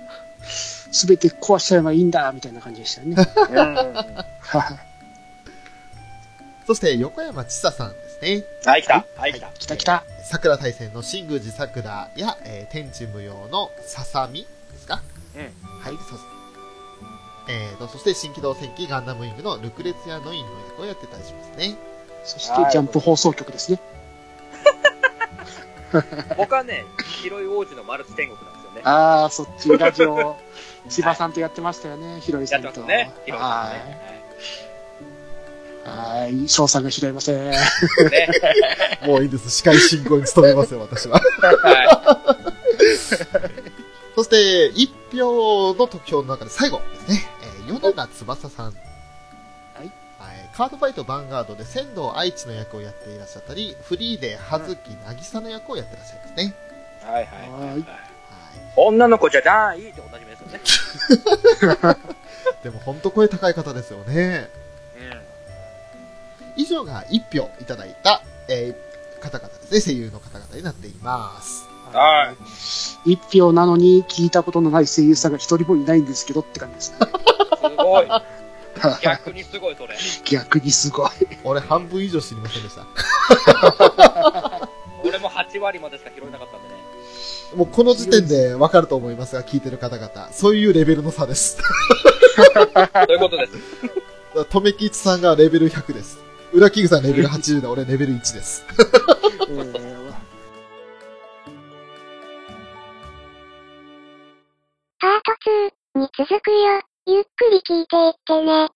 S4: すべて壊しちゃえばいいんだ、みたいな感じでしたよね。*laughs*
S2: そして横山千佐さんですね。
S3: はい、来た。はい、来た。
S4: 来た来た。
S2: 桜大戦の新宮寺桜や、えー天地無用のささみですか？
S3: うん。
S2: はい、そえーと、そして新機動戦記ガンダムウィングのルクレツィアノインの役をやってたりしますね。
S4: そしてジャンプ放送局ですね。
S3: 僕はね、広い王子のマルチ天国なんですよね。*laughs*
S4: ああ、そっち、ラジオ、千葉さんとやってましたよね、ひろいさ
S3: やって
S4: んと。
S3: ますね。広いさん
S4: は
S3: ね。
S4: い。はい。翔さんが拾いません。
S3: はいね。*laughs*
S2: もういいです。司会進行に務めますよ、私は。*laughs*
S3: は
S2: そして、一票の得票の中で最後ですね。えー、米田翼さん。はいカードファイトヴァンガードで仙道愛知の役をやっていらっしゃったり、フリーで葉月渚の役をやってらっしゃいますね。
S3: い。はい。はい。
S4: はい
S2: はい。
S3: 女の子じゃないっておなじみですよね。*laughs*
S2: でも本当声高い方ですよね。
S3: うん。
S2: 以上が1票いただいた、えー方々ですね。声優の方々になっています。
S3: はい。
S4: 一票なのに聞いたことのない声優さんが一人もいないんですけどって感じですね。
S3: すごい。逆にすごい、それ。
S4: 逆にすごい。
S2: 俺半分以上知りませんでした。
S3: 俺も8割までしか拾えなかったんでね。
S2: もうこの時点でわかると思いますが、聞いてる方々。そういうレベルの差です。
S3: そういうことです。
S2: とめきちさんがレベル100です。裏キングさんレベル80で俺レベル1です。
S1: パート2に続くよ。ゆっくり聞いていってね。